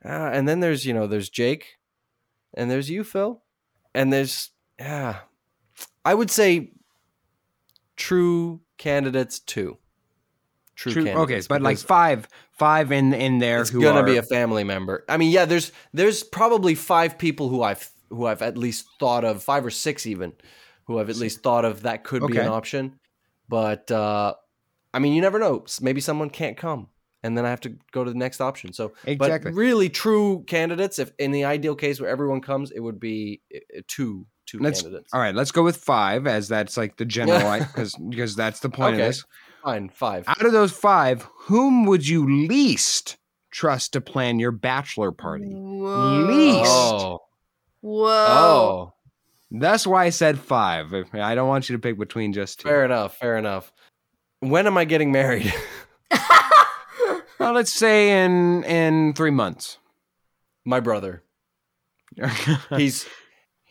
Uh, and then there's you know there's Jake, and there's you Phil, and there's yeah, I would say true candidates two. True, True- okay, but like five, five in in there it's gonna are be a family member. I mean, yeah, there's there's probably five people who I've who I've at least thought of, five or six even, who I've at least thought of that could be an option. But uh, I mean, you never know. Maybe someone can't come, and then I have to go to the next option. So, Exactly. but really, true candidates. If in the ideal case where everyone comes, it would be uh, two two Let's- candidates. All right, let's go with five, as that's like the general, because because that's the point Okay. of this. Fine, five. Out of those five, whom would you least trust to plan your bachelor party? Whoa. Least. Oh, Whoa. oh, That's why I said five. I don't want you to pick between just two. fair enough. Fair enough. When am I getting married? Well, let's say in in three months. My brother. he's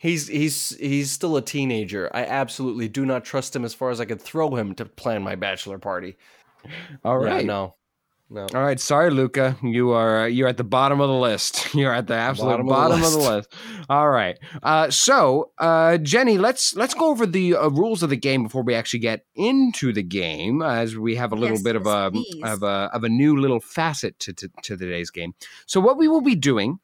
he's he's he's still a teenager. I absolutely do not trust him as far as I could throw him to plan my bachelor party. All right. Yeah, no, no. All right, sorry, Luca. You are you're at the bottom of the list. You're at the absolute Bottom bottom, of the of the list. All right. Uh, so, uh, Jenny, let's let's go over the uh, rules of the game before we actually get into the game, as we have a little Yes, bit of a please. of a of a new little facet to, to to today's game. So, what we will be doing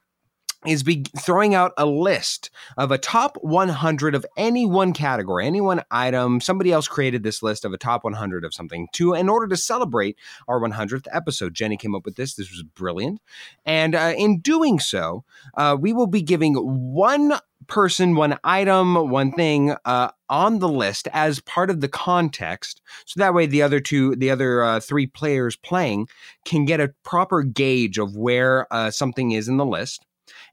is be throwing out a list of a top 100 of any one category, any one item. Somebody else created this list of a top 100 of something to in order to celebrate our 100th episode. Jenny came up with this. This was brilliant. And uh, in doing so, uh, we will be giving one person, one item, one thing uh, on the list as part of the context. So that way, the other two, the other uh, three players playing can get a proper gauge of where uh, something is in the list.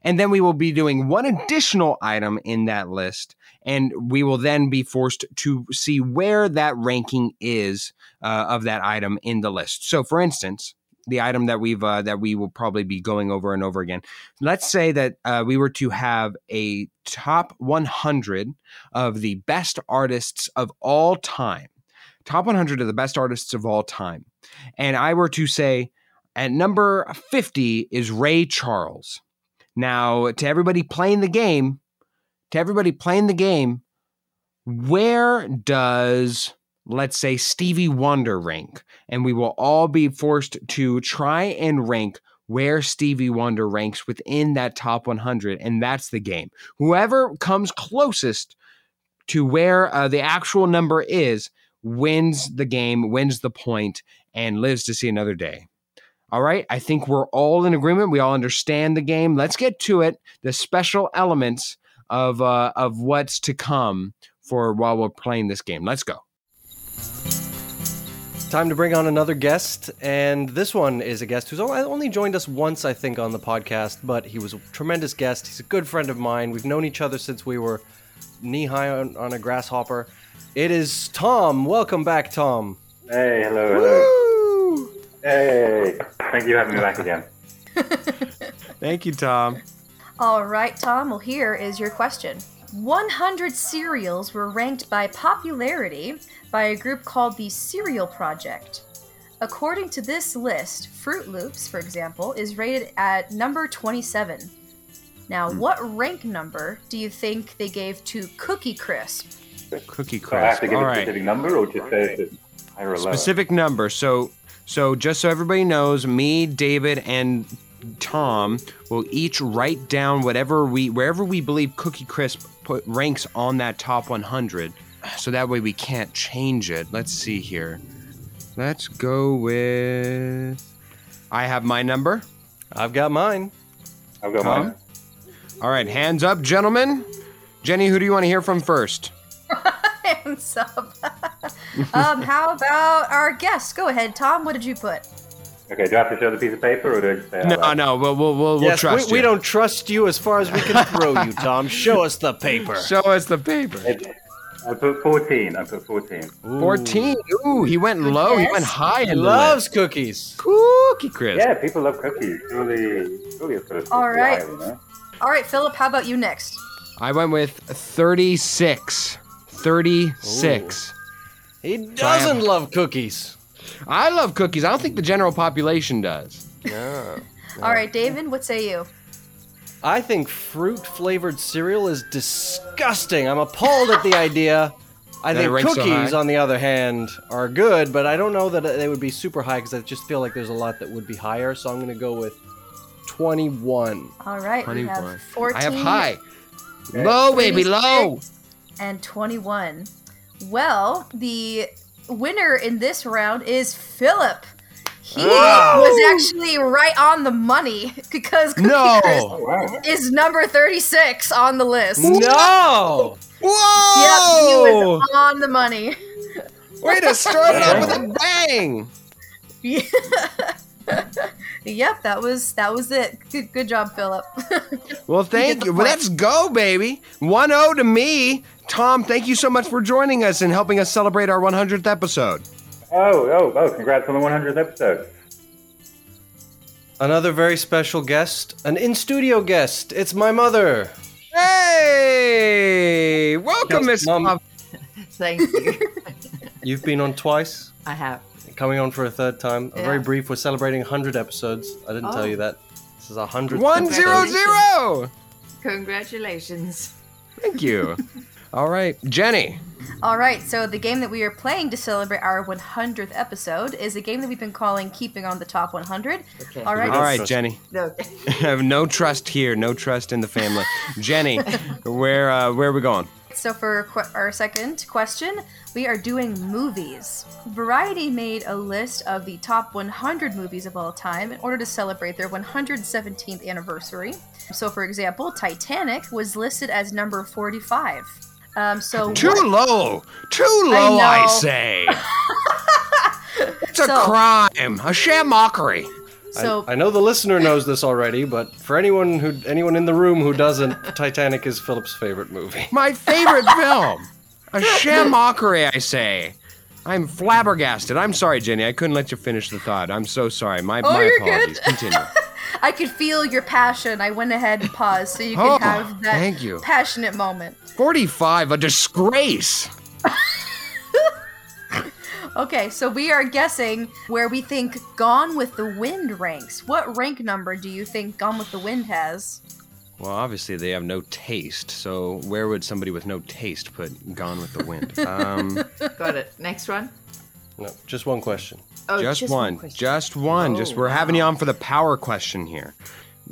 And then we will be doing one additional item in that list. And we will then be forced to see where that ranking is uh, of that item in the list. So, for instance, the item that we've uh, that we will probably be going over and over again. Let's say that uh, we were to have a top 100 of the best artists of all time, top 100 of the best artists of all time, and I were to say at number 50 is Ray Charles. Now, to everybody playing the game, to everybody playing the game, where does let's say Stevie Wonder rank? And we will all be forced to try and rank where Stevie Wonder ranks within that top 100 and that's the game. Whoever comes closest to where uh, the actual number is wins the game, wins the point and lives to see another day. All right, I think we're all in agreement. We all understand the game. Let's get to it. The special elements of uh, of what's to come for while we're playing this game. Let's go. time to bring on another guest, and this one is a guest who's only only joined us once, I think, on the podcast, but he was a tremendous guest. He's a good friend of mine. We've known each other since we were knee high on, on a grasshopper. It is Tom. Welcome back, Tom. Hey, hello, hello. Hey, thank you for having me back again. Thank you, Tom. All right, Tom. Well, here is your question. 100 cereals were ranked by popularity by a group called the Cereal Project. According to this list, Froot Loops, for example, is rated at number 27. Now, hmm. what rank number do you think they gave to Cookie Crisp? Cookie So I have crisp. to give All a right. specific number or just say if it's higher or lower? Specific number. So, so just so everybody knows, me, David, and Tom will each write down whatever we, wherever we believe Cookie Crisp put ranks on that top 100. So that way we can't change it. Let's see here. Let's go with. I have my number. I've got mine. I've got Tom? mine. All right, hands up, gentlemen. Jenny, who do you want to hear from first? Hands up. um, how about our guests? Go ahead, Tom. What did you put? Okay, do I have to show the piece of paper or do I just say out No, loud? no, we'll we'll we'll, we'll trust we, we don't trust you as far as we can throw you, Tom. Show us the paper. Show us the paper. I put 14. I put 14. 14. Ooh, he went low. He went high in He loves list. cookies. Cookie Crisp. Yeah, people love cookies. Surely, surely it's got All right. higher, you know? All right, Philip, how about you next? I went with 36. 36. He doesn't love cookies. I love cookies. I don't think the general population does. No. All right, David, what say you? I think fruit flavored cereal is disgusting. I'm appalled at the idea. I That it think ranks so cookies, high? on the other hand, are good, but I don't know that they would be super high because I just feel like there's a lot that would be higher. So I'm going to go with 21. All right, we 21. have 14 I have high. Low, baby, low. and 21. Well, the winner in this round is Philip. He Ah. was actually right on the money because Cookie No. Crisp Oh, is number 36 on the list. No! Whoa! Yep, he was on the money. Way to start it off with a bang. yep, that was that was it. Good, good job, Philip. Well, thank you. point. Let's go, baby. 1 0 to me. Tom, thank you so much for joining us and helping us celebrate our 100th episode. Oh, oh, oh, congrats on the 100th episode. Another very special guest, an in studio guest. It's my mother. Hey! Welcome, Miss Mom. Mom. Thank you. You've been on twice, I have. Coming on for a third time. A very brief. We're celebrating 100 episodes. I didn't tell Oh. you that. This is a 100th One episode. zero zero. Congratulations. Thank you. All right, Jenny. All right, so the game that we are playing to celebrate our 100th episode is a game that we've been calling Keeping on the Top 100. Okay. All right, All right, Jenny. No. I have no trust here. No trust in the family. Jenny, where uh, where are we going? So for qu- our second question, we are doing movies. Variety made a list of the top 100 movies of all time in order to celebrate their 117th anniversary. So, for example, Titanic was listed as number 45. Um, so Too what- low. Too low, I, know. say. it's a So- crime. A sham mockery. So I, I know the listener knows this already, but for anyone who anyone in the room who doesn't, Titanic is Philip's favorite movie. My favorite film. A sham mockery, I say. I'm flabbergasted. I'm sorry, Jenny. I couldn't let you finish the thought. I'm so sorry. My, Oh, my you're good. apologies. Continue. I could feel your passion. I went ahead and paused so you Oh, could have that thank you. passionate moment. 45, a disgrace. Okay, so we are guessing where we think Gone with the Wind ranks. What rank number do you think Gone with the Wind has? Well, obviously they have no taste. So where would somebody with no taste put "Gone with the Wind"? Um, Got it. Next one. No, just one question. Oh, just, one, question. just one. just Oh, we're having you on for the power question here.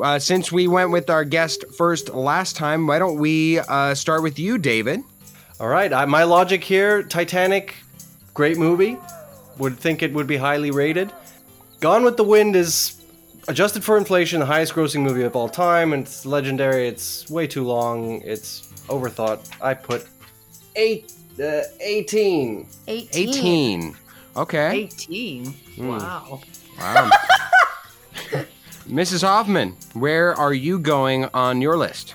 Uh, since we went with our guest first last time, why don't we uh, start with you, David? All right, I, my logic here: Titanic, great movie. Would think it would be highly rated. Gone with the Wind is adjusted for inflation, the highest grossing movie of all time, and it's legendary. It's way too long. It's overthought. I put eight, uh, eighteen. 18. 18. Okay. 18. Wow. Wow. Mrs. Hoffman, where are you going on your list?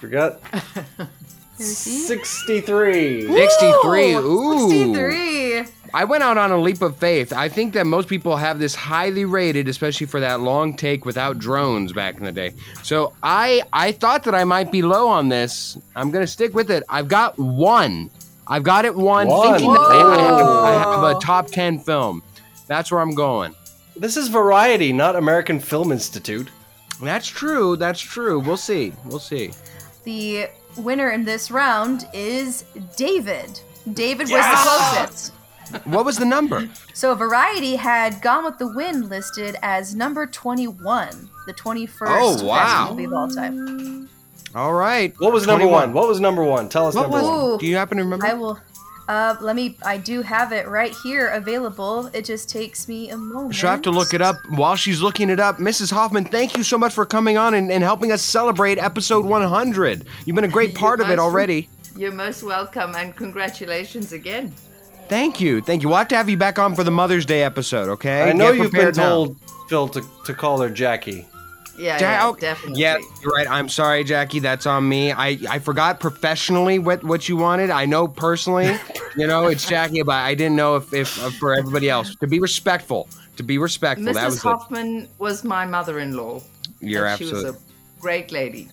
Forgot. Sixty-three. 63. Ooh. 63. I went out on a leap of faith. I think that most people have this highly rated, especially for that long take without drones back in the day. So I I thought that I might be low on this. I'm gonna stick with it. I've got one. I've got it one, One. thinking that I have, I have a top ten film. That's where I'm going. This is Variety, not American Film Institute. That's true. That's true. We'll see. We'll see. The winner in this round is David. David was the closest. What was the number? So Variety had Gone with the Wind listed as number 21, the 21st Oh, wow. best movie of all time. All right. What was number one? What was number one? Tell us What number was one. Do you happen to remember? I will. Uh, let me. I do have it right here available. It just takes me a moment. She'll have to look it up while she's looking it up. Mrs. Hoffman, thank you so much for coming on and, and helping us celebrate episode 100. You've been a great part of it most- already. You're most welcome and congratulations again. Thank you. Thank you. We'll have to have you back on for the Mother's Day episode, okay? I know Get you've been prepared now. told, Phil, to, to call her Jackie. Yeah, Ja- yeah oh, definitely. Yeah, you're right. I'm sorry, Jackie. That's on me. I, I forgot professionally what, what you wanted. I know personally, you know, it's Jackie, but I didn't know if, if uh, for everybody else. To be respectful. To be respectful. That Mrs. was it. Hoffman was my mother-in-law. You're and She absolutely. was a great lady.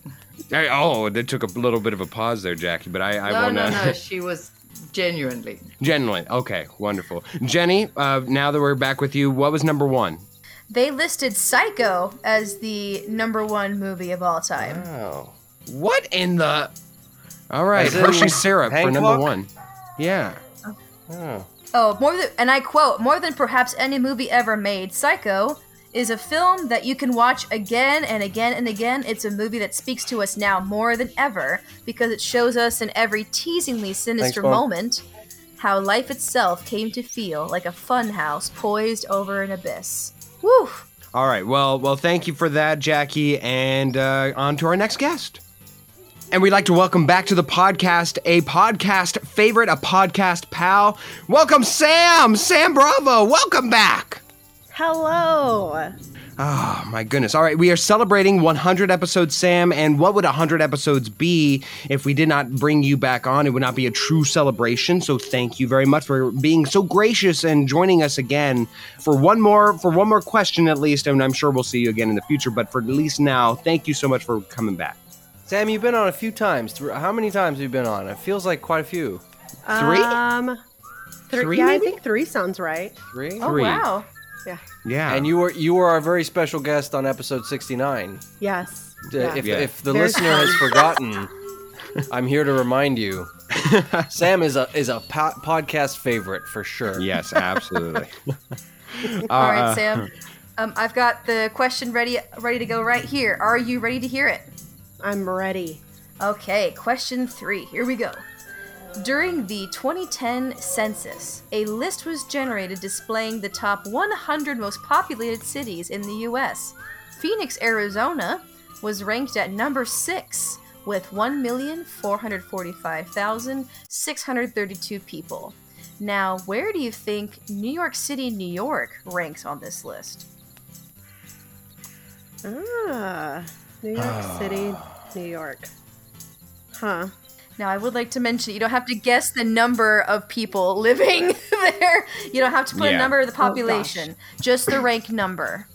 Hey, oh, that took a little bit of a pause there, Jackie, but I, I no, want no, no. She was genuinely. Genuinely. Okay, wonderful. Jenny, uh, now that we're back with you, what was number one? They listed Psycho as the number one movie of all time. Oh. What in the? All right, As in Hershey syrup for number Hancock? one. Yeah. Oh. Oh, more than, and I quote, more than perhaps any movie ever made, Psycho is a film that you can watch again and again and again. It's a movie that speaks to us now more than ever because it shows us in every teasingly sinister Bob. moment how life itself came to feel like a funhouse poised over an abyss. Woo! All right. Well, well, thank you for that, Jackie, and uh, on to our next guest. And we'd like to welcome back to the podcast a podcast favorite, a podcast pal. Welcome, Sam. Sam Bravo. Welcome back. Hello. Oh my goodness. All right, we are celebrating 100 episodes, Sam, and what would 100 episodes be if we did not bring you back on? It would not be a true celebration. So thank you very much for being so gracious and joining us again for one more for one more question at least, and I'm sure we'll see you again in the future, but for at least now, thank you so much for coming back. Sam, you've been on a few times. How many times have you been on? It feels like quite a few. Three? Um, three. Three, yeah, maybe? I think three sounds right. Three? Oh, Three. wow. Yeah. And you were you were our very special guest on episode 69. Yes. D- Yeah. If, Yeah. if the Very listener has forgotten, I'm here to remind you. Sam is a is a po- podcast favorite for sure. Yes, absolutely. All right, Uh, Sam. Um, I've got the question ready ready to go right here. Are you ready to hear it? I'm ready. Okay, question three. Here we go. During the 2010 census, a list was generated displaying the top 100 most populated cities in the U.S. Phoenix, Arizona was ranked at number 6 with 1,445,632 people. Now, where do you think New York City, New York ranks on this list? Ah, New York City, New York. Huh. Now, I would like to mention you don't have to guess the number of people living there. You don't have to put Yeah. a number of the Oh, population, just the rank number.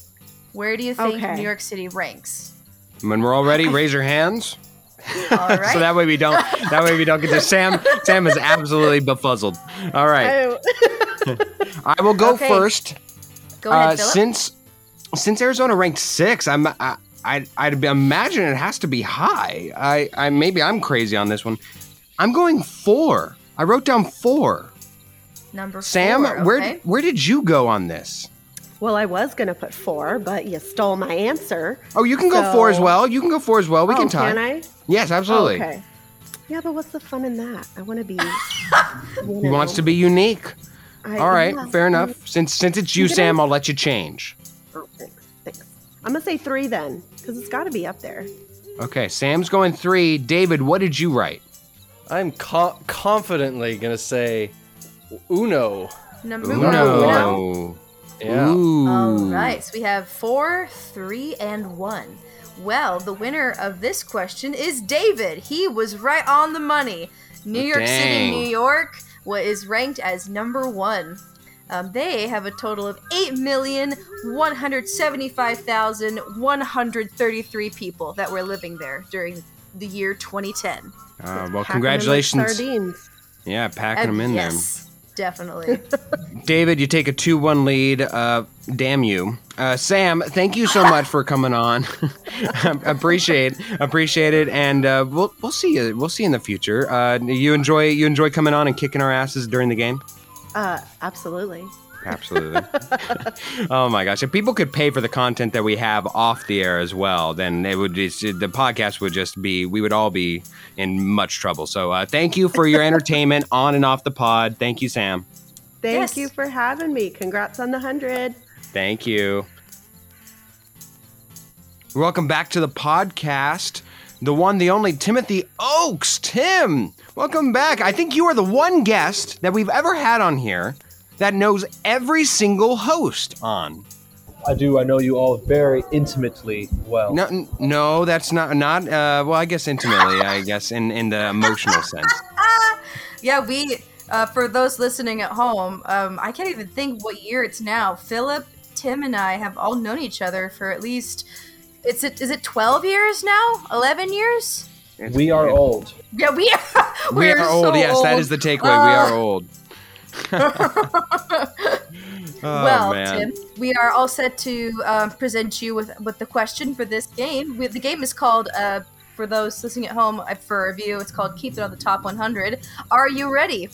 Where do you think Okay. New York City ranks? when we're all ready, raise your hands. All right. So that way we don't that way we don't get to Sam. Sam is absolutely befuzzled. All right. Oh, I will go Okay. first. Go ahead, Uh, Philip. since since Arizona ranked six, I'm I, I I'd imagine it has to be high. I, I maybe I'm crazy on this one. I'm going four. I wrote down four. number Sam, four. where okay. where did you go on this? well, I was gonna put four, but you stole my answer. Oh, you can go four as well. You can go four as well. We oh, can talk. Can I? Yes, absolutely. Okay. Yeah, but what's the fun in that? I want to be. He wants to be unique. I, All right, yeah. fair enough. Since since it's you, You Sam, I'll let you change. Oh, thanks, thanks. I'm gonna say three then, because it's got to be up there. Okay, Sam's going three. David, what did you write? I'm co- confidently gonna say Uno. Number Uno. uno. Yeah. Ooh. All right, so we have four, three, and one. Well, the winner of this question is David. He was right on the money. New York City, New York, what is ranked as number one. Um, they have a total of 8,175,133 people that were living there during the year 2010. Uh, well, 'em like congratulations. Sardines. Yeah, packing them in yes, definitely. David, you take a 2 1 lead. Uh, damn you. Uh, Sam, thank you so much for coming on. appreciate appreciate it, and uh, we'll we'll see you we'll see you in the future. Uh, you enjoy you enjoy coming on and kicking our asses during the game. Uh, absolutely. Absolutely. oh my gosh! If people could pay for the content that we have off the air as well, then it would just, the podcast would just be we would all be in much trouble. So uh, thank you for your entertainment on and off the pod. Thank you, Sam. Thank Yes. you for having me. Congrats on the hundred. Thank you. Welcome back to the podcast. The one, the only Timothy Oaks. Tim, welcome back. I think you are the one guest that we've ever had on here that knows every single host on. I do. I know you all very intimately well. No, no, that's not not. Uh, well, I guess intimately. I guess in in the emotional sense. Yeah, we, uh, for those listening at home, um, I can't even think what year it's now. Philip, Tim, and I have all known each other for at least, it's it, is it 12 years now? 11 years? We are old. Yeah, we are. We we're are old. so yes, that old. is the takeaway. we are Uh, old. Oh, well, man. Tim, we are all set to um, present you with with the question for this game. We, the game is called, uh, for those listening at home, uh, for a review, it's called Keep It on the Top 100. Are you ready?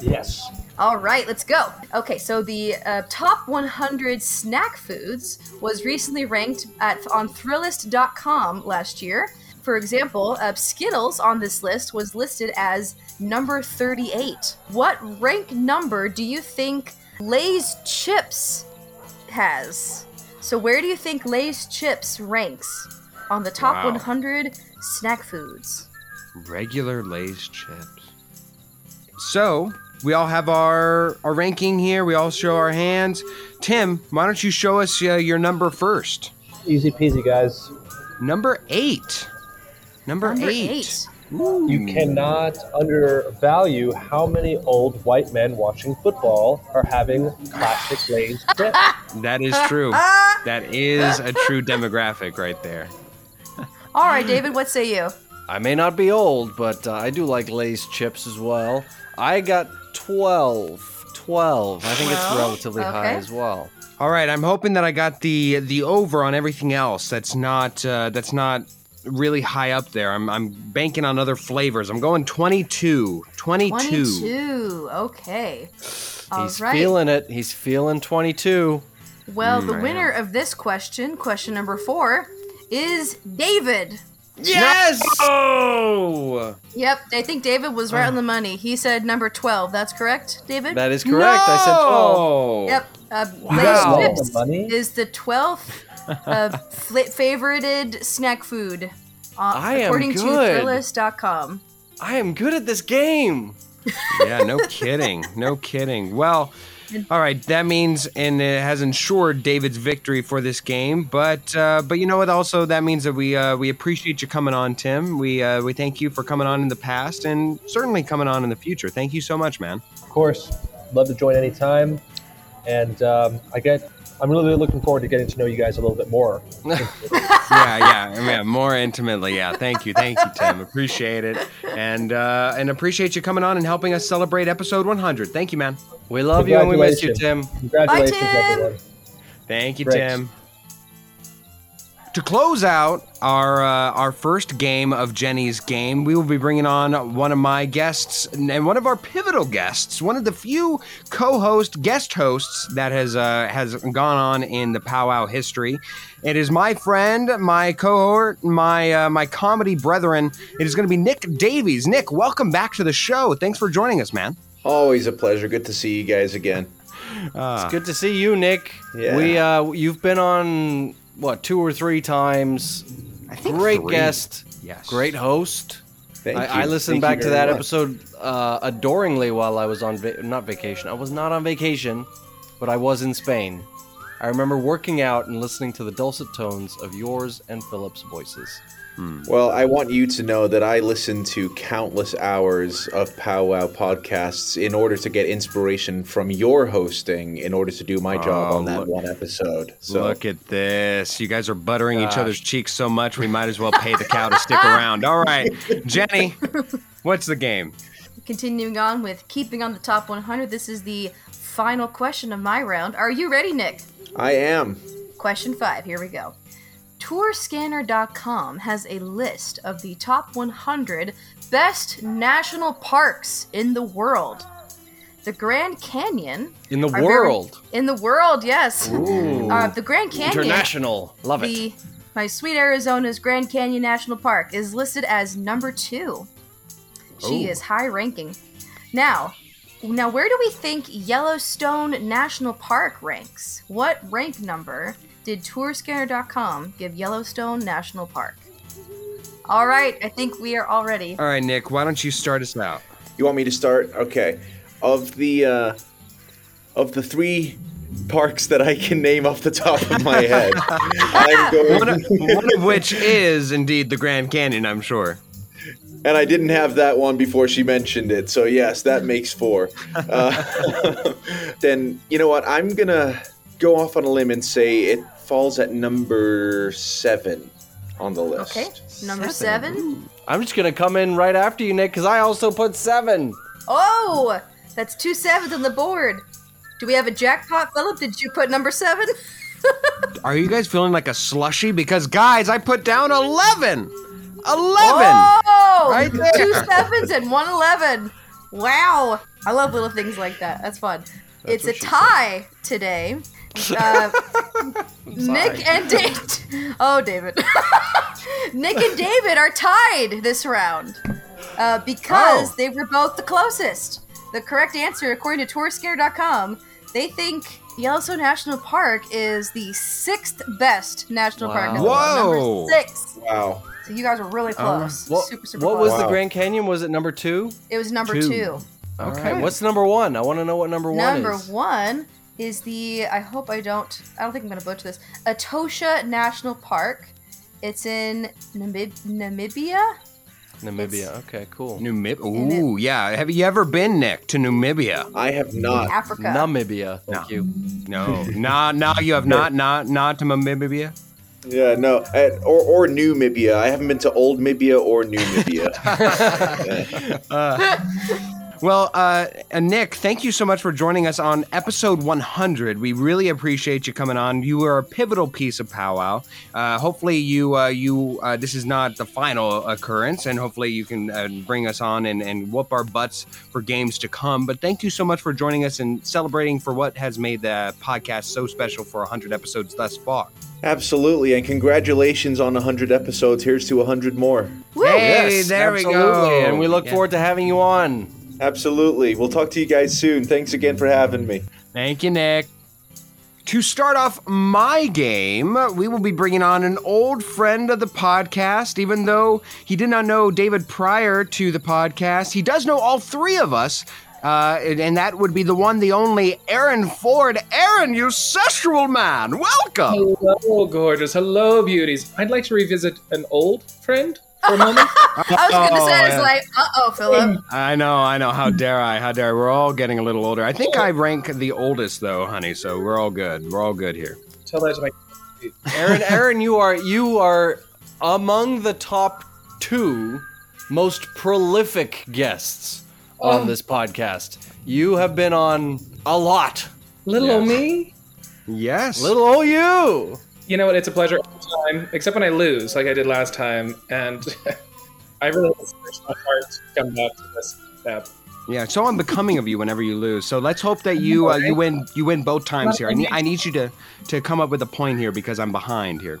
Yes. All right, let's go. Okay, so the uh, top 100 snack foods was recently ranked at on Thrillist.com last year. For example, uh, Skittles on this list was listed as number 38. What rank number do you think Lay's chips has? So where do you think Lay's chips ranks on the top Wow. 100 snack foods? Regular Lay's chips. So we all have our our ranking here. We all show our hands. Tim, why don't you show us uh, your number first? Easy peasy, guys. Number eight. Number, Number eight. eight. You cannot undervalue how many old white men watching football are having classic Lay's chips. That is true. that is a true demographic right there. All right, David, what say you? I may not be old, but uh, I do like Lay's chips as well. I got 12. 12. I think it's Well, relatively high as well. All right, I'm hoping that I got the the over on everything else. That's not uh, that's not really high up there. I'm I'm banking on other flavors. I'm going 22. 22. 22. Okay. All He's right. feeling it. He's feeling 22. well, Mm, the winner of this question, question number four, is David. Yes! Oh! Yep, I think David was right on the money. He said number 12. That's correct, David? That is correct. I said 12. Yep. Uh, Wow. Lay's The chips money? is the 12th uh, fl- favorited snack food, uh, I am according to good. Thrillist.com. I am good at this game. yeah, no kidding. No kidding. Well, all right, that means and it has ensured David's victory for this game. But uh, but you know what? Also, that means that we uh, we appreciate you coming on, Tim. We uh, we thank you for coming on in the past and certainly coming on in the future. Thank you so much, man. Of course, love to join anytime. And um, I get, I'm really looking forward to getting to know you guys a little bit more. yeah, yeah, yeah. More intimately, yeah. Thank you, thank you, Tim. Appreciate it, and uh, and appreciate you coming on and helping us celebrate episode 100. Thank you, man. We love you and we miss you, Tim. Congratulations, Bye, Tim. everyone. Thank you, Great. Tim. To close out our uh, our first game of Jenny's game, we will be bringing on one of my guests and one of our pivotal guests, one of the few co-host guest hosts that has uh, has gone on in the powwow history. It is my friend, my cohort, my uh, my comedy brethren. It is going to be Nick Davies. Nick, welcome back to the show. Thanks for joining us, man. Always a pleasure. Good to see you guys again. Uh, It's good to see you, Nick. Yeah. We uh you've been on what, two or three times. I think Great three. guest. Yes. Great host. Thank I, you. I listened Thank you back to that much. episode uh, adoringly while I was on va- not vacation. I was not on vacation, but I was in Spain. I remember working out and listening to the dulcet tones of yours and Philip's voices. Well, I want you to know that I listen to countless hours of powwow podcasts in order to get inspiration from your hosting in order to do my oh, job Oh, on that look- one episode. So Look at this. You guys are buttering each other's cheeks so much, we might as well pay the cow to stick around. All right. Jenny, what's the game? Continuing on with keeping on the top 100, this is the final question of my round. Are you ready, Nick? I am. Question five. Here we go. Tourscanner.com has a list of the top 100 best national parks in the world. The Grand Canyon. In the are very- world. in the world, yes. Ooh. Uh, the Grand Canyon. International. Love it. the, My sweet Arizona's Grand Canyon National Park is listed as number two. She Ooh. is high ranking. Now, now where do we think Yellowstone National Park ranks? What rank number did Tourscanner.com give Yellowstone National Park? All right, I think we are all ready. All right, Nick, why don't you start us out? You want me to start? Okay. Of the uh, of the three parks that I can name off the top of my head, I'm going. One of, one of which is indeed the Grand Canyon, I'm sure. And I didn't have that one before she mentioned it, so yes, that makes four. Uh, then you know what? I'm gonna go off on a limb and say it falls at number seven on the list. Okay, number seven. I'm just gonna come in right after you, Nick, because I also put seven. Oh, that's two sevens on the board. Do we have a jackpot, Philip? Did you put number seven? Are you guys feeling like a slushy? Because, guys, I put down 11. 11! Oh, Right there. two sevens and one eleven. Wow, I love little things like that. That's fun. it's a tie today. Uh, Nick and David. Oh, David. Nick and David are tied this round uh, because Oh. they were both the closest. The correct answer, according to Tourscanner.com, they think Yellowstone National Park is the sixth best national park in the world. Whoa. Number six. Wow. So you guys are really close. What, super, super what close. was the Grand Canyon? Was it number two? It was number Two. two. Okay. What's number one? I want to know what number one is. Number one is the I hope I don't I don't think I'm gonna butcher this. Etosha National Park. It's in Namib- Namibia. Namibia. Okay, cool. Namibia. Ooh, yeah. Have you ever been, Nick, to Namibia? I have not. Africa. Namibia. Thank you. No. nah, nah, you have not, not, not to Namibia? Yeah, no, or or New Mibia. I haven't been to Old Mibia or New Mibia. Uh, well, uh, Nick, thank you so much for joining us on episode 100. We really appreciate you coming on. You are a pivotal piece of powwow. Uh, hopefully, you uh, you uh, this is not the final occurrence, and hopefully, you can uh, bring us on and, and whoop our butts for games to come. But thank you so much for joining us and celebrating for what has made the podcast so special for 100 episodes thus far. Absolutely, and congratulations on 100 episodes. Here's to 100 more. Hey, Yes, there we go. And we look Yeah. forward to having you on. Absolutely. We'll talk to you guys soon. Thanks again for having me. Thank you, Nick. To start off my game, we will be bringing on an old friend of the podcast. Even though he did not know David prior to the podcast, he does know all three of us. Uh, and, and that would be the one, the only Aaron Ford. Aaron, you sexual man, welcome. Hello, gorgeous. Hello, beauties. I'd like to revisit an old friend for a moment. I was gonna Oh, say, yeah. it's like, uh oh, Philip. I know, I know. How dare I? How dare I? We're all getting a little older. I think I rank the oldest, though, honey. So we're all good. We're all good here. Tell that to my. Aaron, Aaron, you are you are among the top two most prolific guests on Oh. this podcast. You have been on a lot. Little old me. Yes. Little old you. You know what? It's a pleasure every time, except when I lose, like I did last time, and I really searched my heart to come back to this step. Yeah, so unbecoming of you whenever you lose. So let's hope that you uh, you win you win both times here. I need I need you to to come up with a point here because I'm behind here.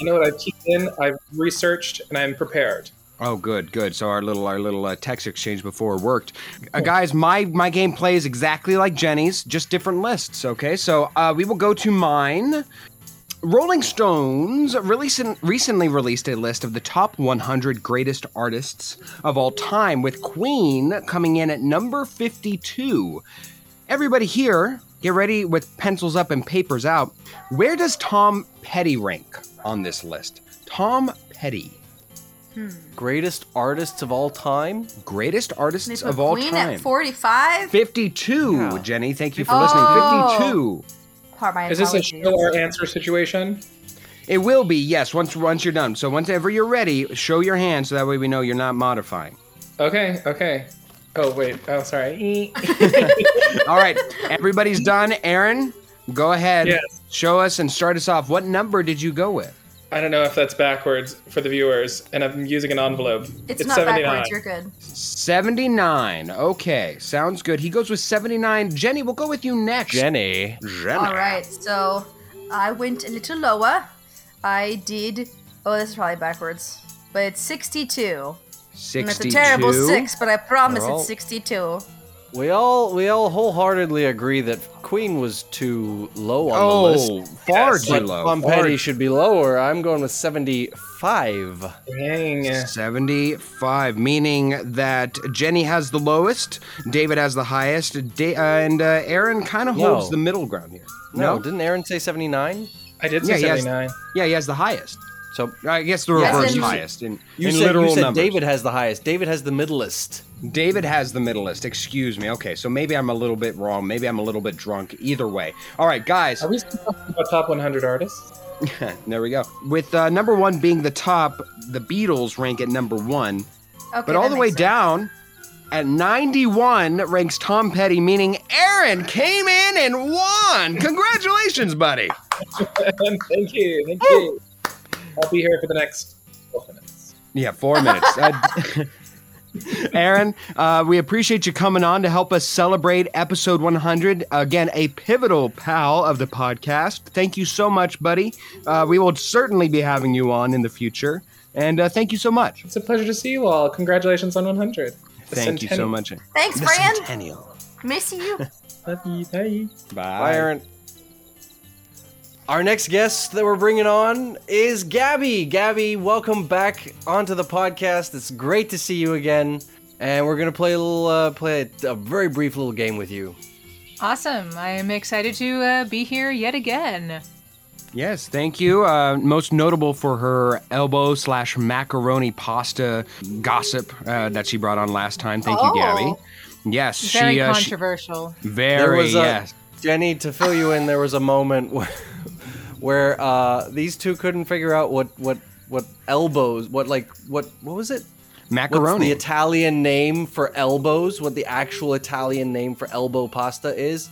You know what? I've keyed in, I've researched, and I'm prepared. Oh, good, good. So our little our little uh, text exchange before worked, uh, guys. My my gameplay is exactly like Jenny's, just different lists. Okay, so uh, we will go to mine. Rolling Stones recently released a list of the top 100 greatest artists of all time, with Queen coming in at number 52. Everybody here, get ready with pencils up and papers out. Where does Tom Petty rank on this list? Tom Petty. Hmm. Greatest artists of all time? Greatest artists They put of all Queen time. at 45? 52, Jenny. Thank you for Oh. listening. 52. Part my Is this a show or answer situation? It will be, yes, once once you're done. So whenever you're ready, show your hand so that way we know you're not modifying. Okay, okay. Oh wait. Oh sorry. All right, everybody's done. Aaron, go ahead. Yes. Show us and start us off. What number did you go with? I don't know if that's backwards for the viewers, and I'm using an envelope. It's, not backwards. You're good. 79. Okay, sounds good. He goes with 79. Jenny, we'll go with you next. Jenny. Jenny. All right. So I went a little lower. I did. Oh, this is probably backwards. But it's 62. 62. And it's a terrible six, but I promise Well- it's 62. We all we all wholeheartedly agree that Queen was too low on Oh, the list. Oh, far too low, Tom far- Petty should be lower. I'm going with 75. Dang. 75, meaning that Jenny has the lowest, David has the highest, da- uh, and uh, Aaron kind of holds No. the middle ground here. No, didn't Aaron say 79? I did Yeah, say he has- 79. Yeah, he has the highest. So I guess the Yes, reverse and- highest in, You in said, literal you said numbers. David has the highest. David has the middleist. David has the middleist. Excuse me. Okay, so maybe I'm a little bit wrong. Maybe I'm a little bit drunk. Either way. All right, guys. Are we still talking about top 100 artists? there we go. With uh, number one being the top, the Beatles rank at number one. Okay, but all that the way makes sense. down at 91 ranks Tom Petty, meaning Aaron came in and won. Congratulations, buddy. thank you. Thank you. I'll be here for the next 12 minutes. Yeah, four minutes. Uh, Aaron, uh, we appreciate you coming on to help us celebrate episode 100. Again, a pivotal pal of the podcast. Thank you so much, buddy. Uh, we will certainly be having you on in the future. And uh, thank you so much. It's a pleasure to see you all. Congratulations on 100. The Thank you so much. Thanks, The Fran. centennial. Miss you. Love you. Bye. Bye. Bye, Aaron. Our next guest that we're bringing on is Gabby. Gabby, welcome back onto the podcast. It's great to see you again, and we're gonna play a little, uh, play a, a very brief little game with you. Awesome. I am excited to uh, be here yet again. Yes, thank you. Uh, most notable for her elbow slash macaroni pasta gossip uh, that she brought on last time. Thank you, Gabby. Oh. Yes, Very she, uh, she- controversial. very there was a, yes. Jenny, to fill you in, there was a moment where, where uh, these two couldn't figure out what what what elbows, what like what what was it? What's Macaroni. the Italian name for elbows? What the actual Italian name for elbow pasta is?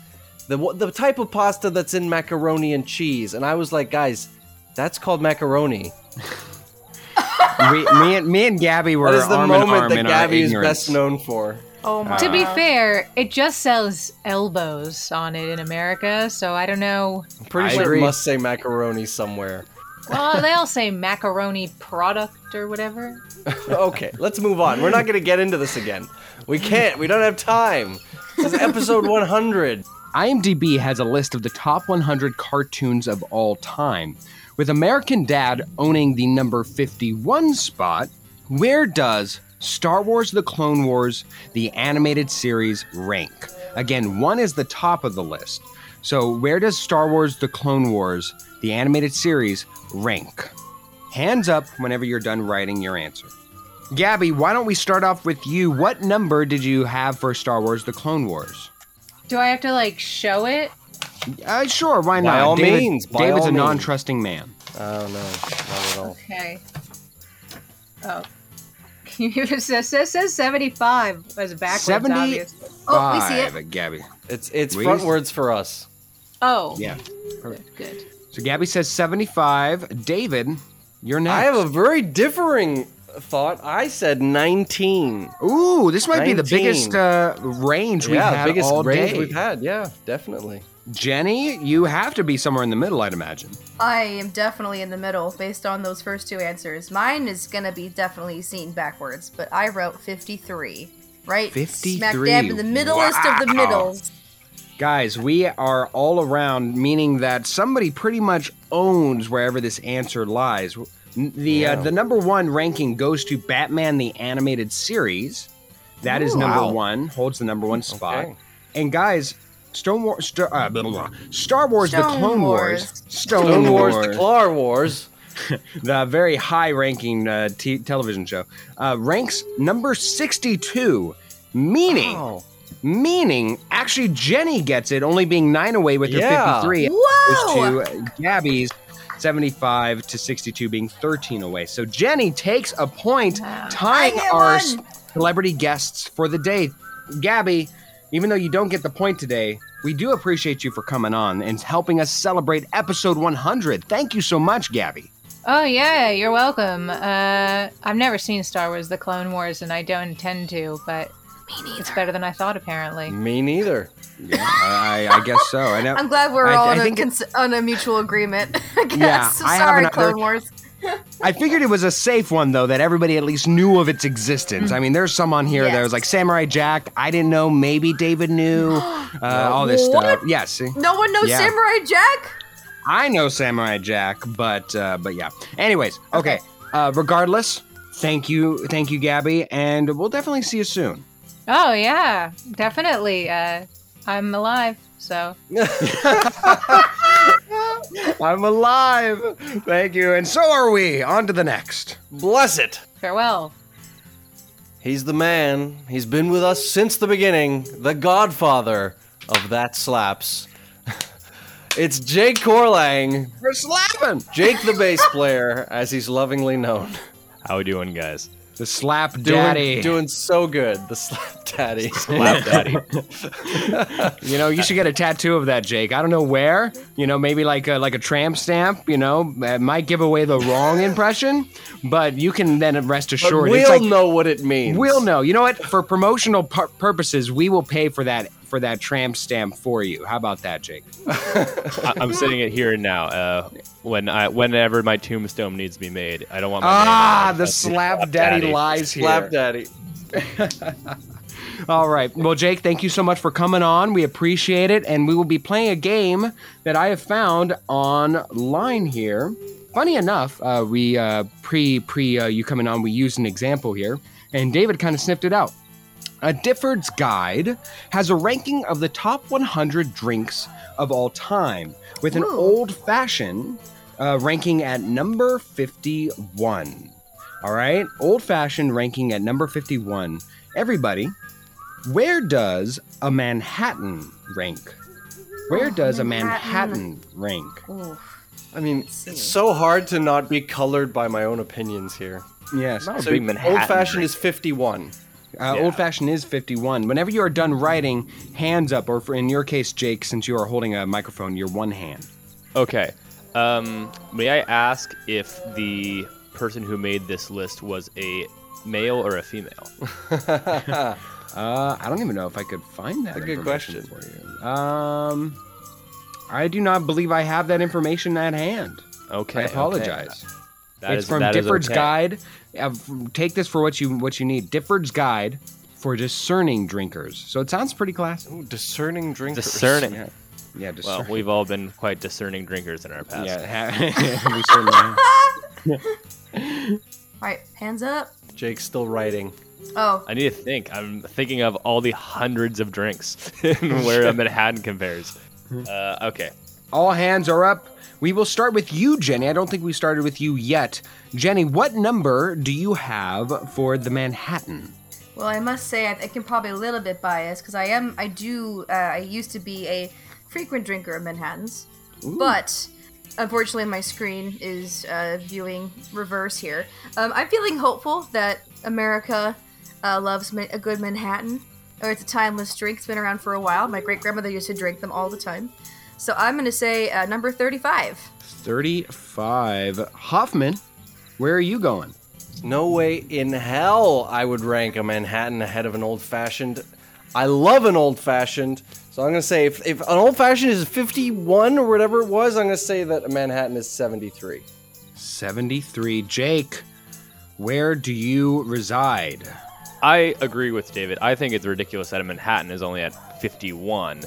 The what- the type of pasta that's in macaroni and cheese. And I was like, guys, that's called macaroni. we, me and me and Gabby were That is the moment that Gabby is ignorance. best known for. Oh my. to be fair, it just sells elbows on it in America, so I don't know. I'm pretty I sure agree. it must say macaroni somewhere. Well, they all say macaroni product or whatever. okay, let's move on. We're not going to get into this again. We can't. We don't have time. This is episode 100. IMDb has a list of the top 100 cartoons of all time, with American Dad owning the number 51 spot. Where does Star Wars The Clone Wars, the animated series, rank? Again, one is the top of the list. So, where does Star Wars The Clone Wars, the animated series, rank? Hands up whenever you're done writing your answer. Gabby, why don't we start off with you? What number did you have for Star Wars The Clone Wars? Do I have to like show it? Uh, sure, why not? By not? all David- means, by David's all a non-trusting man. Oh, no. Not at all. Okay. Oh. It says, says, says 75 as backwards, 70 obviously. Oh, we see it. Gabby. It's it's We- frontwards for us. Oh. Yeah. Good, good. So Gabby says 75. David, you're next. I have a very differing thought. I said 19. Ooh, this might be the 19. biggest uh, range we've yeah, had biggest all range day. we've had. Yeah, definitely. Jenny, you have to be somewhere in the middle, I'd imagine. I am definitely in the middle based on those first two answers. Mine is gonna be definitely seen backwards, but I wrote 53. Right? Smack dab in the middlest of the Wow. middles. Guys, we are all around, meaning that somebody pretty much owns wherever this answer lies. The Yeah. uh, the number one ranking goes to Batman the Animated Series. That is Ooh. number Wow. one, holds the number one spot. Okay. And guys, Stone War, Star, uh, blah, blah, blah. Star Wars: The Clone Wars. Wars, Stone, Stone Wars, Wars, the Clar Wars. the very high-ranking uh, t- television show, uh, ranks number sixty-two, meaning. Wow. Meaning, actually, Jenny gets it, only being nine away with her Yeah. 53. Whoa! To Gabby's 75 to 62, being 13 away. So Jenny takes a point, tying our one. celebrity guests for the day. Gabby, even though you don't get the point today, we do appreciate you for coming on and helping us celebrate episode 100. Thank you so much, Gabby. Oh yeah, you're welcome. Uh, I've never seen Star Wars: The Clone Wars, and I don't intend to, but it's better than I thought. Apparently. Me neither. Yeah, I, I- I guess so. I know. I'm glad we're I- all I on, a think it- cons- on a mutual agreement. I guess. Yeah, I have Sorry, another- Clone Wars. I figured it was a safe one though that everybody at least knew of its existence. I mean, there's some on here that was like Samurai Jack. I didn't know. Maybe David knew. Uh, all this stuff. Yeah, No one knows Yeah. Samurai Jack. I know Samurai Jack, but uh, but yeah. Anyways, okay. Uh, regardless, thank you, thank you, Gabby, and we'll definitely see you soon. Oh yeah, definitely. Uh, I'm alive, so I'm alive. Thank you, and so are we. On to the next. Bless it. farewell. He's the man. He's been with us since the beginning. The godfather of that slaps. it's Jake Corlang. We're slapping. Jake the bass player, as he's lovingly known. How are we doing, guys? The slap Doing, daddy. doing so good. The slap daddy. Slap daddy. You know, you should get a tattoo of that, Jake. I don't know where. You know, maybe like a, like a tramp stamp. You know, it might give away the wrong impression, but you can then rest But assured. we'll it's like, know what it means. We'll know. You know what? For promotional pur- purposes, we will pay for that for that tramp stamp for you. How about that, Jake? I, I'm sitting it here and now. Uh, when I, whenever my tombstone needs to be made, I don't want my Ah, name the That's slap daddy lies here. Slap daddy. All right. Well, Jake, thank you so much for coming on. We appreciate it. And we will be playing a game that I have found online here. Funny enough, uh, we uh, pre pre uh, you coming on, we used an example here, and David kind of sniffed it out. A Difford's Guide has a ranking of the top 100 drinks of all time, with an Ooh. old fashioned uh, ranking at number 51. All right, old fashioned ranking at number 51. Everybody, where does a Manhattan rank? Where Oh, does a Manhattan. Manhattan rank? I mean, it's so hard to not be colored by my own opinions here. Yes. So old fashioned is 51. Uh, Old fashioned is 51. Whenever you are done writing, hands up, or for, in your case, Jake, since you are holding a microphone, your one hand. Okay. Um, may I ask if the person who made this list was a male or a female? Uh, I don't even know if I could find that. That's a good question for you. Um, I do not believe I have that information at hand. Okay. I okay. Apologize. That it's is- from that is Difford's okay. Guide. Uh, take this for what you what you need. Difford's Guide for discerning drinkers. So it sounds pretty classy. Ooh, discerning drinkers. Discerning. Yeah, yeah Well, we've all been quite discerning drinkers in our past. yeah, we certainly have. All right, hands up. Jake's still writing. Oh, I need to think. I'm thinking of all the hundreds of drinks and where a Manhattan compares. Uh, okay. All hands are up. We will start with you, Jenny. I don't think we started with you yet. Jenny, what number do you have for the Manhattan? well, I must say I think I'm probably a little bit biased because I am. I do. Uh, I used to be a frequent drinker of Manhattans, but unfortunately, my screen is uh, viewing reverse here. Um, I'm feeling hopeful that America uh, loves ma- a good Manhattan. Or it's a timeless drink. It's been around for a while. My great grandmother used to drink them all the time. So I'm going to say uh, number 35. 35. Hoffman, where are you going? No way in hell I would rank a Manhattan ahead of an old fashioned. I love an old fashioned. So I'm going to say if, if an old fashioned is 51 or whatever it was, I'm going to say that a Manhattan is 73. 73. Jake, where do you reside? I agree with David. I think it's ridiculous that a Manhattan is only at 51.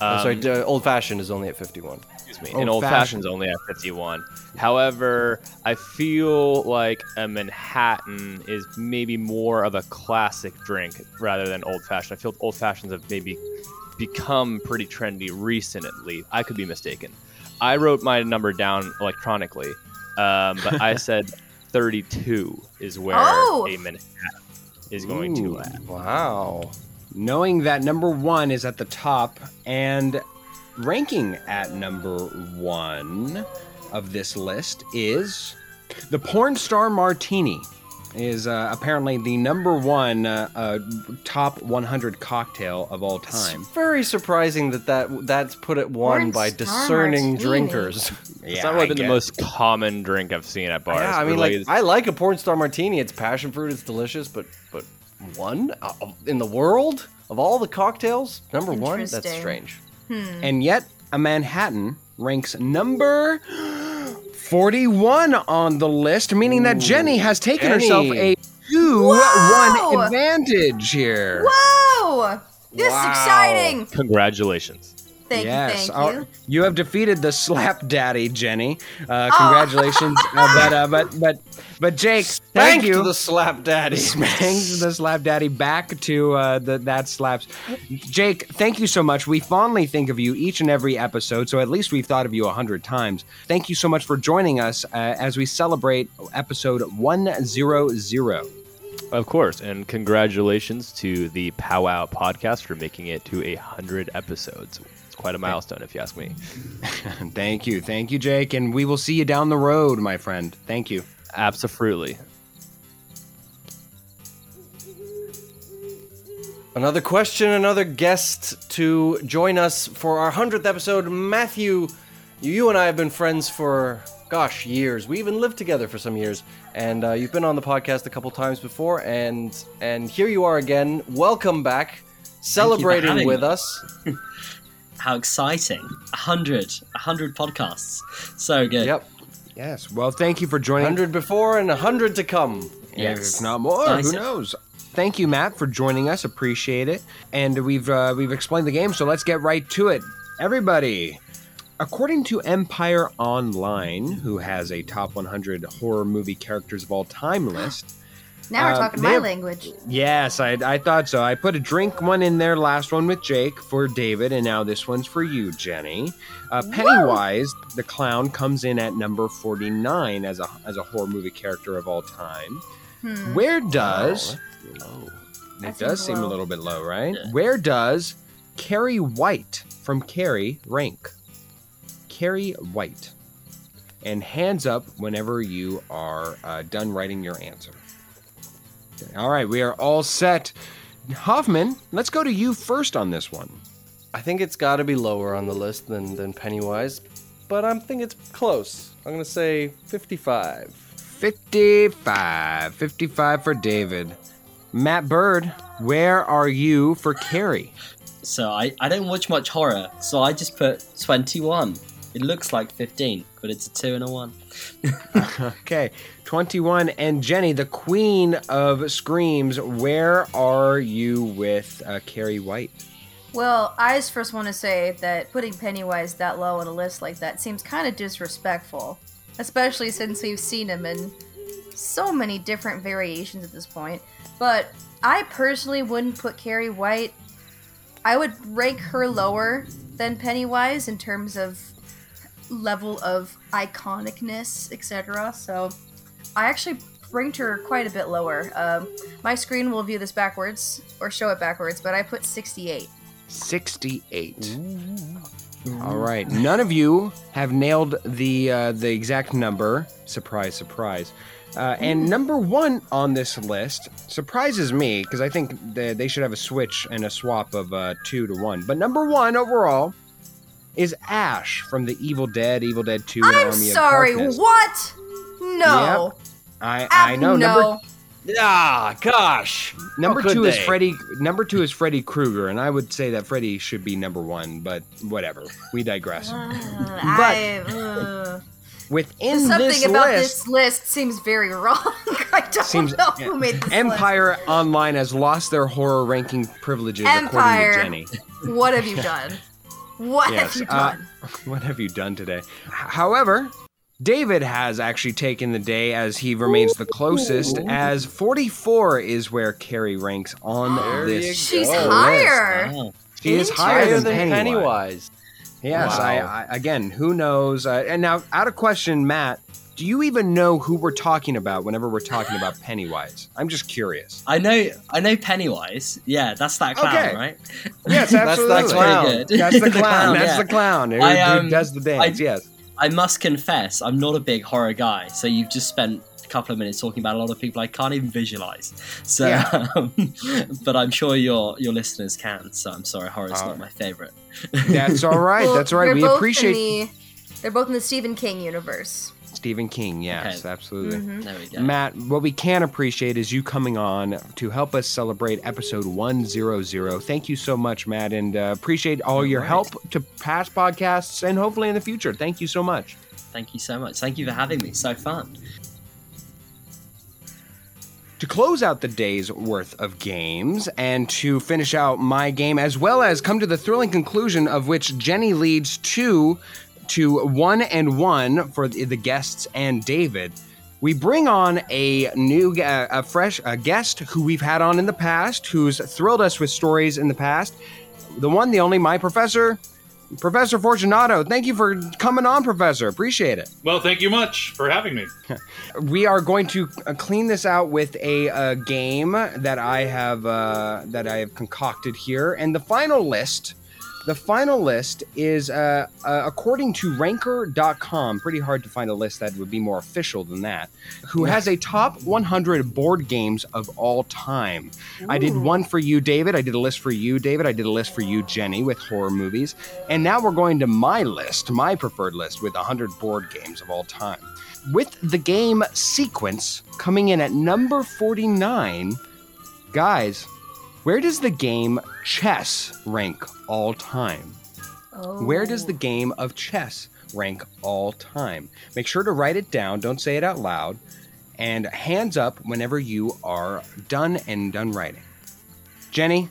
Oh, sorry, Um, d- old fashioned is only at 51. Excuse me. Old and old fashioned. fashioned's only at 51. However, I feel like a Manhattan is maybe more of a classic drink rather than old fashioned. I feel old fashions have maybe become pretty trendy recently. I could be mistaken. I wrote my number down electronically, um, but I said 32 is where Oh! a Manhattan is going to land. Wow. Knowing that number one is at the top and ranking at number one of this list is the Porn Star Martini. Is uh, apparently the number one uh, uh, top 100 cocktail of all time. Very surprising that, that that's put at one Porn by Star discerning Martini. drinkers. It's not really been the most common drink I've seen at bars. Yeah, I mean, Really, like I like a porn star martini. It's passion fruit. It's delicious, but but one Uh, in the world of all the cocktails, number one. That's strange. Hmm. And yet, a Manhattan ranks number 41 on the list, meaning that Jenny has taken Jenny. herself a 2 Whoa! 1 advantage here. Whoa! This is exciting. Congratulations. Thank yes, you, our- thank you. you have defeated the slap daddy, Jenny. Uh, congratulations, uh, but uh, but but but Jake, thank you. to the slap daddy. Spank the slap daddy. Back to uh, the that slaps. Jake, thank you so much. We fondly think of you each and every episode, so at least we've thought of you a hundred times. Thank you so much for joining us uh, as we celebrate episode one zero zero. Of course, and congratulations to the Powwow podcast for making it to a hundred episodes. It's quite a milestone, if you ask me. thank you, thank you, Jake, and we will see you down the road, my friend. Thank you. Absolutely. Another question, another guest to join us for our 100th episode. Matthew, you and I have been friends for, gosh, years. We even lived together for some years. And uh, you've been on the podcast a couple times before, and and here you are again. Welcome back, celebrating with me. us. How exciting! A hundred, a hundred podcasts. So good. Yep. Yes. Well, thank you for joining. 100 before and 100 to come. Yes. If not more, Nice. who knows? Thank you, Matt, for joining us. Appreciate it. And we've uh, we've explained the game, so let's get right to it. Everybody, according to Empire Online, who has a top 100 horror movie characters of all time list. Now we're uh, talking my have- language. Yes, I, I thought so. I put a drink one in there, last one with Jake for David, and now this one's for you, Jenny. Uh, Pennywise, the clown, comes in at number 49 as a, as a horror movie character of all time. Hmm. Where does. That It does seems seem a little bit low, right? Where does Carrie White from Carrie rank? Carrie White. And hands up whenever you are uh, done writing your answer. Okay, All right, we are all set. Hoffman, let's go to you first on this one. I think it's got to be lower on the list than, than Pennywise, but I think it's close. I'm going to say 55. 55. 55 for David. Matt Bird, where are you for Carrie? So I, I don't watch much horror, so I just put 21. It looks like 15, but it's a 2 and a 1. okay, 21. And Jenny, the queen of screams, where are you with uh, Carrie White? Well, I just first want to say that putting Pennywise that low on a list like that seems kind of disrespectful, especially since we've seen him in so many different variations at this point. But I personally wouldn't put Carrie White. I would rank her lower than Pennywise in terms of level of iconicness, etc. So I actually ranked her quite a bit lower. Um, my screen will view this backwards or show it backwards, but I put 68. 68. All right. None of you have nailed the uh, the exact number. Surprise, surprise. Uh, and number one on this list surprises me because I think they, they should have a switch and a swap of uh, two to one. But number one overall is Ash from the Evil Dead, Evil Dead Two, and I'm Army sorry, of Darkness. what? No. Yep. I I know. no. Number Ah, gosh. Number How could two is? Freddy. Number two is Freddy Krueger, and I would say that Freddy should be number one, but whatever. We digress. I, uh, Within something this about list, this list seems very wrong. I don't seems know who made this Empire Online has lost their horror ranking privileges, Empire. according to Jenny. What have you done? What Yes, have you uh, done? what have you done today? However, David has actually taken the day as he remains the closest, as 44 is where Carrie ranks on this. She's list. higher. She is higher Higher than, than Pennywise. Pennywise. Yes, I, Wow. I again, who knows? Uh, and now, out of question, Matt, do you even know who we're talking about whenever we're talking about Pennywise? I'm just curious. I know, I know Pennywise. Yeah, that's that clown, Okay. right? Yes, absolutely. That's absolutely. that clown. Pretty good. That's the clown. That's yeah. the clown who, I, who um, does the dance. I- yes. I must confess, I'm not a big horror guy. So you've just spent a couple of minutes talking about a lot of people I can't even visualize. So, Yeah. um, but I'm sure your your listeners can. So I'm sorry, horror's Uh, not my favorite. That's all right. Well, That's all right. We appreciate the, they're both in the Stephen King universe. Stephen King. Yes, absolutely. Mhm. There we go. Matt, what we can appreciate is you coming on to help us celebrate episode 100. Thank you so much, Matt, and uh, appreciate all your right. help to past podcasts and hopefully in the future. Thank you so much. Thank you so much. Thank you for having me. So fun. To close out the day's worth of games and to finish out my game, as well as come to the thrilling conclusion of which Jenny leads two to one and one for the the guests and David. We bring on a new, uh, a fresh a guest who we've had on in the past, who's thrilled us with stories in the past. The one, the only, my professor, Professor Fortunato. Thank you for coming on, Professor. Appreciate it. Well, thank you much for having me. We are going to uh, clean this out with a, uh game that I have uh, that I have concocted here, and the final list. The final list is uh, uh, according to Ranker.com. Pretty hard to find a list that would be more official than that. Who has a top 100 board games of all time? I did one for you, David. I did a list for you, David. I did a list for you, Jenny, with horror movies. And now we're going to my list, my preferred list, with 100 board games of all time with the game sequence coming in at number 49. Guys, where does the game chess rank all time? Where does the oh. game of chess rank all time? Make sure to write it down, don't say it out loud, and hands up whenever you are done and done writing. Jenny,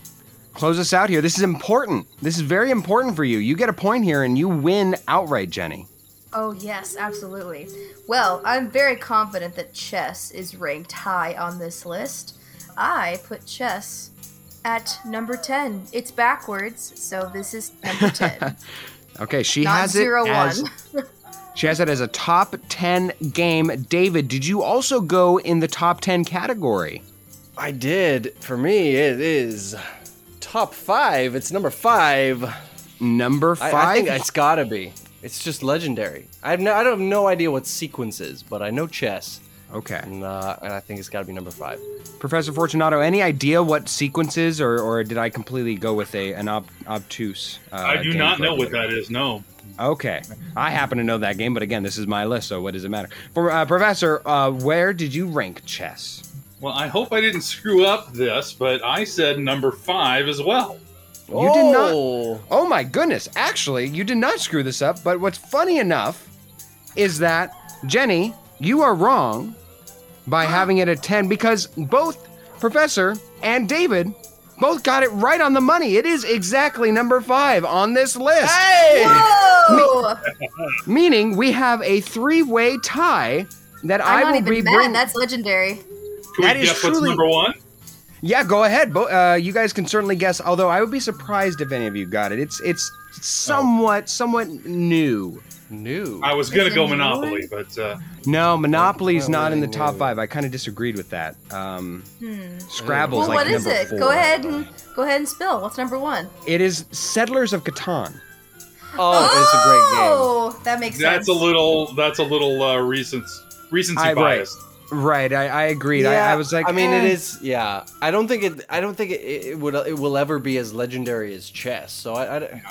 close us out here. This is important. This is very important for you. You get a point here and you win outright, Jenny. Oh, yes, absolutely. Well, I'm very confident that chess is ranked high on this list. I put chess at number 10. It's backwards, so this is number 10. Okay, she Not has zero it as one. she has it as a top 10 game. David, did you also go in the top 10 category? I did. For me, it is top five. It's number five. Number I, I five? think it's gotta be. It's just legendary. I have no, I don't have no idea what sequence is, but I know chess. Okay. And, uh, and I think it's gotta be number five. Professor Fortunato, any idea what sequence is, or, or did I completely go with a an ob- obtuse? Uh, I do game not know what that is. No. Okay, I happen to know that game, but again, this is my list, so what does it matter? For uh, Professor, uh, where did you rank chess? Well, I hope I didn't screw up this, but I said number five as well. You did not. Oh my goodness! Actually, you did not screw this up. But what's funny enough is that Jenny, you are wrong by having it at ten because both Professor and David both got it right on the money. It is exactly number five on this list. Hey! Whoa! Meaning we have a three-way tie that I'm I not will even be mad. bringing. That's legendary. Can That we is guess what's truly- number one? Yeah, go ahead. Bo- uh, you guys can certainly guess. Although I would be surprised if any of you got it. It's it's somewhat somewhat new. New. I was gonna go new? Monopoly, but uh, No, Monopoly's not not in the top five. I kind of disagreed with that. Um, Hmm. Scrabble's Well, like what is it? four. Go ahead and go ahead and spill. What's number one? It is Settlers of Catan. Oh, it's a great game. Oh, that makes that's sense. a little that's a little uh, recent recency I- right. bias. Right, I, I agreed. I, I was like, I mean, it eh. is. Yeah, I don't think it. I don't think it, it would. It will ever be as legendary as chess. So I, I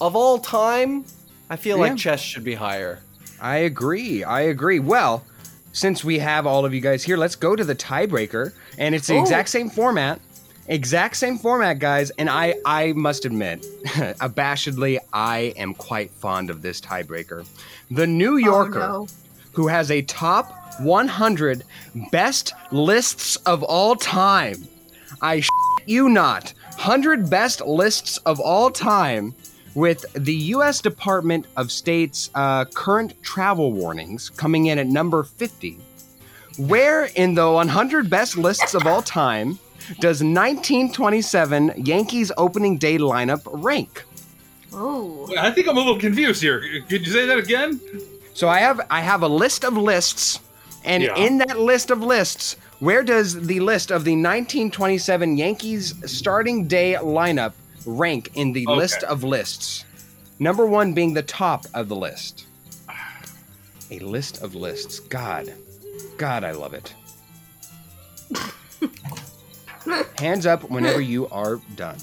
of all time, I feel Yeah. like chess should be higher. I agree. I agree. Well, since we have all of you guys here, let's go to the tiebreaker, and it's the Oh. exact same format. Exact same format, guys. And I, I must admit, abashedly, I am quite fond of this tiebreaker. The New oh, Yorker, Oh, no. who has a top 100 best lists of all time. I sh- you not. 100 best lists of all time with the U.S. Department of State's uh, current travel warnings coming in at number 50. Where in the 100 best lists of all time does 1927 Yankees opening day lineup rank? Oh. I think I'm a little confused here. Could you say that again? So I have I have a list of lists, and Yeah. in that list of lists, where does the list of the 1927 Yankees starting day lineup rank in the Okay. list of lists? Number one being the top of the list. A list of lists. God, God, I love it. hands up whenever you are done.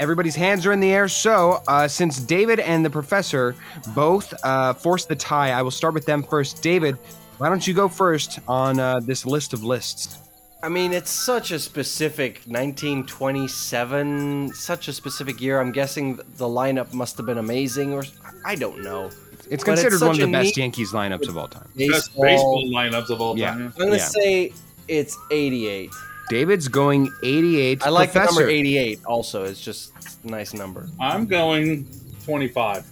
Everybody's hands are in the air. So, uh, since David and the professor both uh, forced the tie, I will start with them first. David, why don't you go first on uh, this list of lists? I mean, it's such a specific 1927, such a specific year. I'm guessing the lineup must have been amazing, or I don't know. It's But considered one of the best Yankees lineups of all time. Best baseball lineups of all time. Yeah. time. I'm gonna Yeah. say it's 88. David's going 88. I like Professor. the number 88. Also, it's just a nice number. I'm going 25.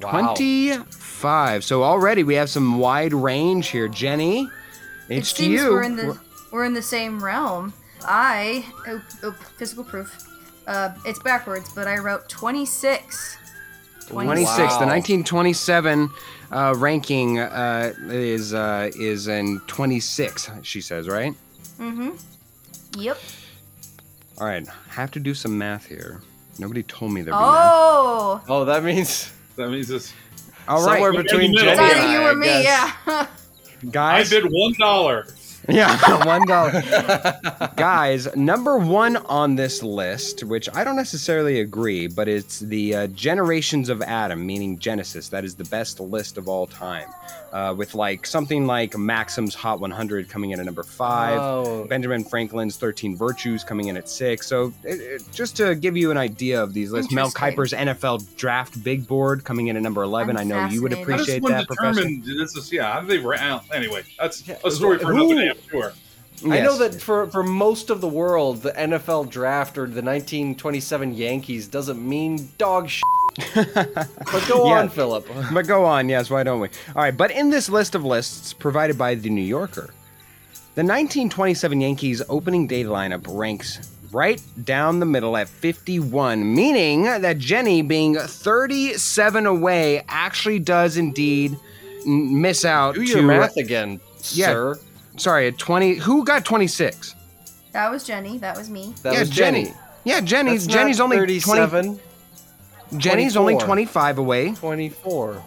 Wow. 25. So already we have some wide range here. Jenny, It it's to you. we're in the we're in the same realm. I oh, oh, physical proof. Uh, it's backwards, but I wrote 26. 26. The 1927 uh, ranking uh, is uh, is in 26. She says, right? Mm-hmm. Yep. All right. Have to do some math here. Nobody told me there'd be math. Oh. Oh, that means that means it's All right. somewhere between middle. Jenny It's and either you I, or I me, guess. yeah. Guys, I bid one dollar. Yeah, one dollar. Guys, number one on this list, which I don't necessarily agree, but it's the uh, Generations of Adam, meaning Genesis. That is the best list of all time, uh, with like something like Maxim's Hot 100 coming in at number five, Oh. Benjamin Franklin's 13 Virtues coming in at six. So, it, it- just to give you an idea of these lists, Mel Interesting. Kiper's NFL Draft Big Board coming in at number 11. I'm I know you would fascinated. How does appreciate one that, Professor. determine this is yeah? How do they ra- anyway? That's a story for another day. I'm sure. I know that for, for most of the world, the NFL draft or the 1927 Yankees doesn't mean dog shit. But go Yeah. on, Philip. but go on, yes, why don't we? All right, but in this list of lists provided by The New Yorker, the 1927 Yankees opening day lineup ranks right down the middle at 51, meaning that Jenny, being 37 away, actually does indeed n- miss out Do to your math again, Yeah. sir. Sorry, at 20. Who got 26? That was Jenny. That was me. That yeah, was Jenny. Yeah, Jenny. That's not Jenny's only 20 37. Jenny's only 25 away. 24.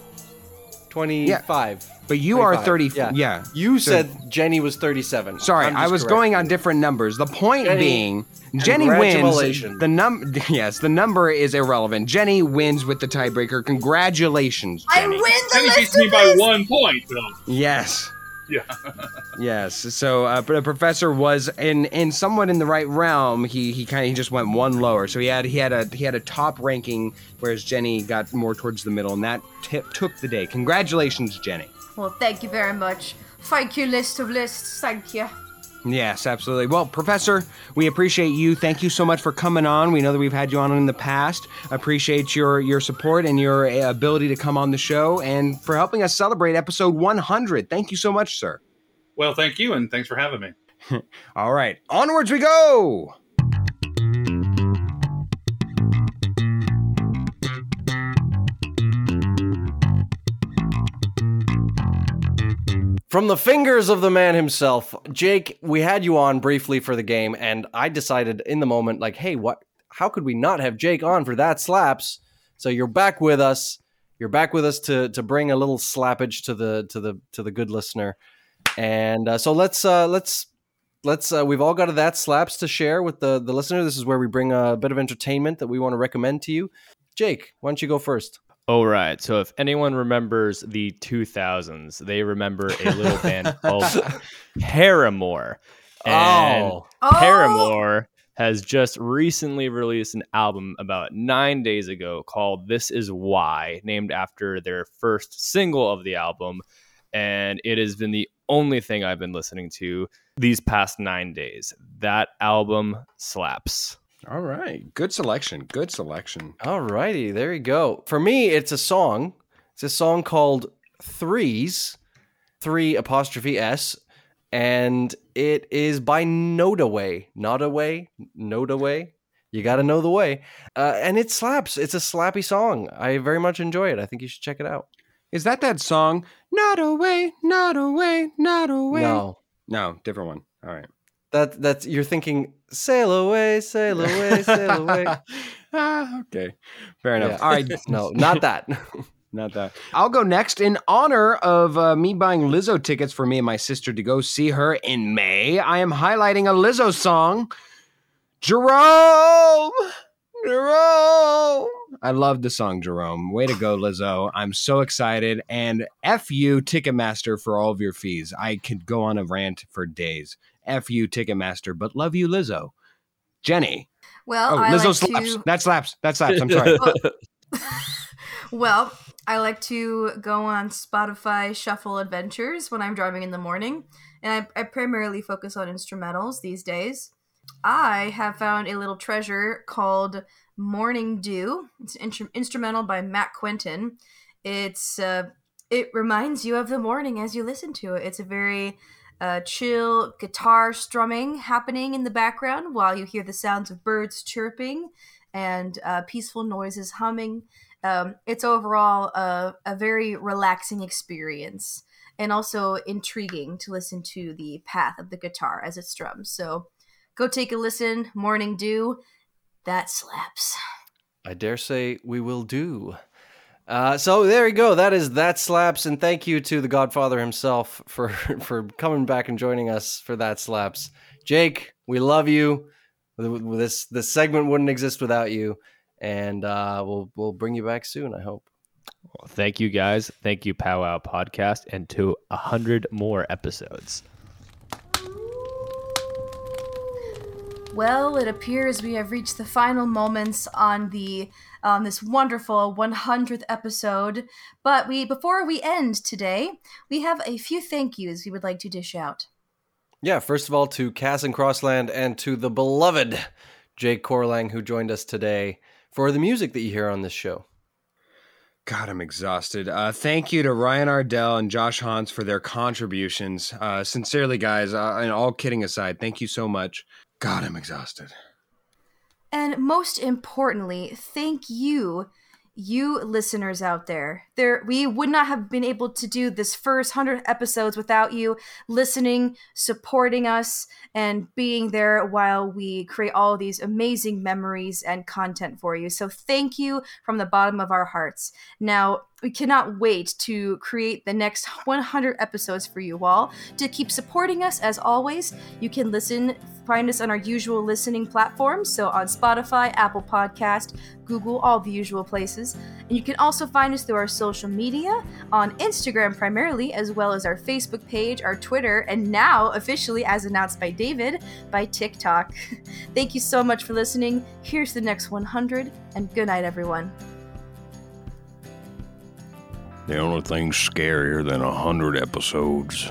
25. But you are 25. 30. Yeah. You So- said Jenny was 37. Sorry, I'm I just was correcting going on different numbers. The point Jenny, being, Jenny wins. The num yes, the number is irrelevant. Jenny wins with the tiebreaker. Congratulations, Jenny. I Jenny. win the Jenny beats me by one point, though. Yes. Yes. So uh, the professor was in in somewhat in the right realm. He he kind of just went one lower. So he had he had a he had a top ranking, whereas Jenny got more towards the middle, and that tip took the day. Congratulations, Jenny. Well, thank you very much. Thank you, list of lists. Thank you. Yes, absolutely. Well, Professor, we appreciate you. Thank you so much for coming on. We know that we've had you on in the past. Appreciate your your support and your uh, ability to come on the show and for helping us celebrate episode 100. Thank you so much, sir. Well, thank you, and thanks for having me. All right, onwards we go. From the fingers of the man himself, Jake, we had you on briefly for the game, and I decided in the moment, like, hey, what? How could we not have Jake on for that slaps? So you're back with us. You're back with us to to bring a little slappage to the to the to the good listener, and uh, so let's uh, let's let's uh, we've all got that slaps to share with the the listener. This is where we bring a bit of entertainment that we want to recommend to you. Jake, why don't you go first? All right. So if anyone remembers the 2000s, they remember a little band called Paramore. And Oh. Paramore has just recently released an album about nine days ago called This Is Why, named after their first single of the album. And it has been the only thing I've been listening to these past nine days. That album slaps. All right. Good selection. Good selection. All righty, there you go. For me, it's a song. It's a song called Threes, three apostrophe S, and it is by Nodaway. Nodaway? Nodaway? You got to know the way. Uh, and it slaps. It's a slappy song. I very much enjoy it. I think you should check it out. Is that that song? Not away, not away, not away. No. No, different one. All right. That that's you're thinking sail away, sail away, sail away. ah, okay. Fair enough. Yeah. All right. no, not that. Not that. I'll go next in honor of uh, me buying Lizzo tickets for me and my sister to go see her in May. I am highlighting a Lizzo song. Jerome! Jerome! I love the song, Jerome. Way to go, Lizzo. I'm so excited. And F you, Ticketmaster, for all of your fees. I could go on a rant for days. F you, Ticketmaster, but love you, Lizzo. Jenny. Well, oh, I Lizzo like slaps. to. That slaps. That slaps. I'm sorry. Well, I like to go on Spotify Shuffle Adventures when I'm driving in the morning, and I, I primarily focus on instrumentals these days. I have found a little treasure called Morning Dew. It's an instrumental by Matt Quentin. It's uh, it reminds you of the morning as you listen to it. It's a very uh, chill guitar strumming happening in the background while you hear the sounds of birds chirping and uh, peaceful noises humming. Um, it's overall a, a very relaxing experience and also intriguing to listen to the path of the guitar as it strums. So go take a listen. Morning Dew, that slaps. I dare say we will do. Uh, so there you go. That is that slaps, and thank you to the Godfather himself for for coming back and joining us for that slaps. Jake, we love you. This this segment wouldn't exist without you, and uh, we'll we'll bring you back soon. I hope. Well, thank you guys. Thank you, Powwow Podcast, and to a hundred more episodes. Well, it appears we have reached the final moments on the on this wonderful 100th episode. But we before we end today, we have a few thank yous we would like to dish out. Yeah, first of all, to Cass and Crossland and to the beloved Jake Corlang, who joined us today for the music that you hear on this show. God, I'm exhausted. Uh, thank you to Ryan Ardell and Josh Hans for their contributions. Uh, sincerely, guys, uh, and all kidding aside, thank you so much. God, I'm exhausted. And most importantly, thank you, you listeners out there. There we would not have been able to do this first 100 episodes without you listening, supporting us, and being there while we create all these amazing memories and content for you. So thank you from the bottom of our hearts. Now, we cannot wait to create the next 100 episodes for you all. To keep supporting us, as always, you can listen, find us on our usual listening platforms. So on Spotify, Apple Podcast, Google, all the usual places. And you can also find us through our social media on Instagram primarily, as well as our Facebook page, our Twitter, and now officially, as announced by David, by TikTok. Thank you so much for listening. Here's the next 100, and good night, everyone. The only thing scarier than a hundred episodes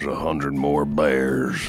is a hundred more bears.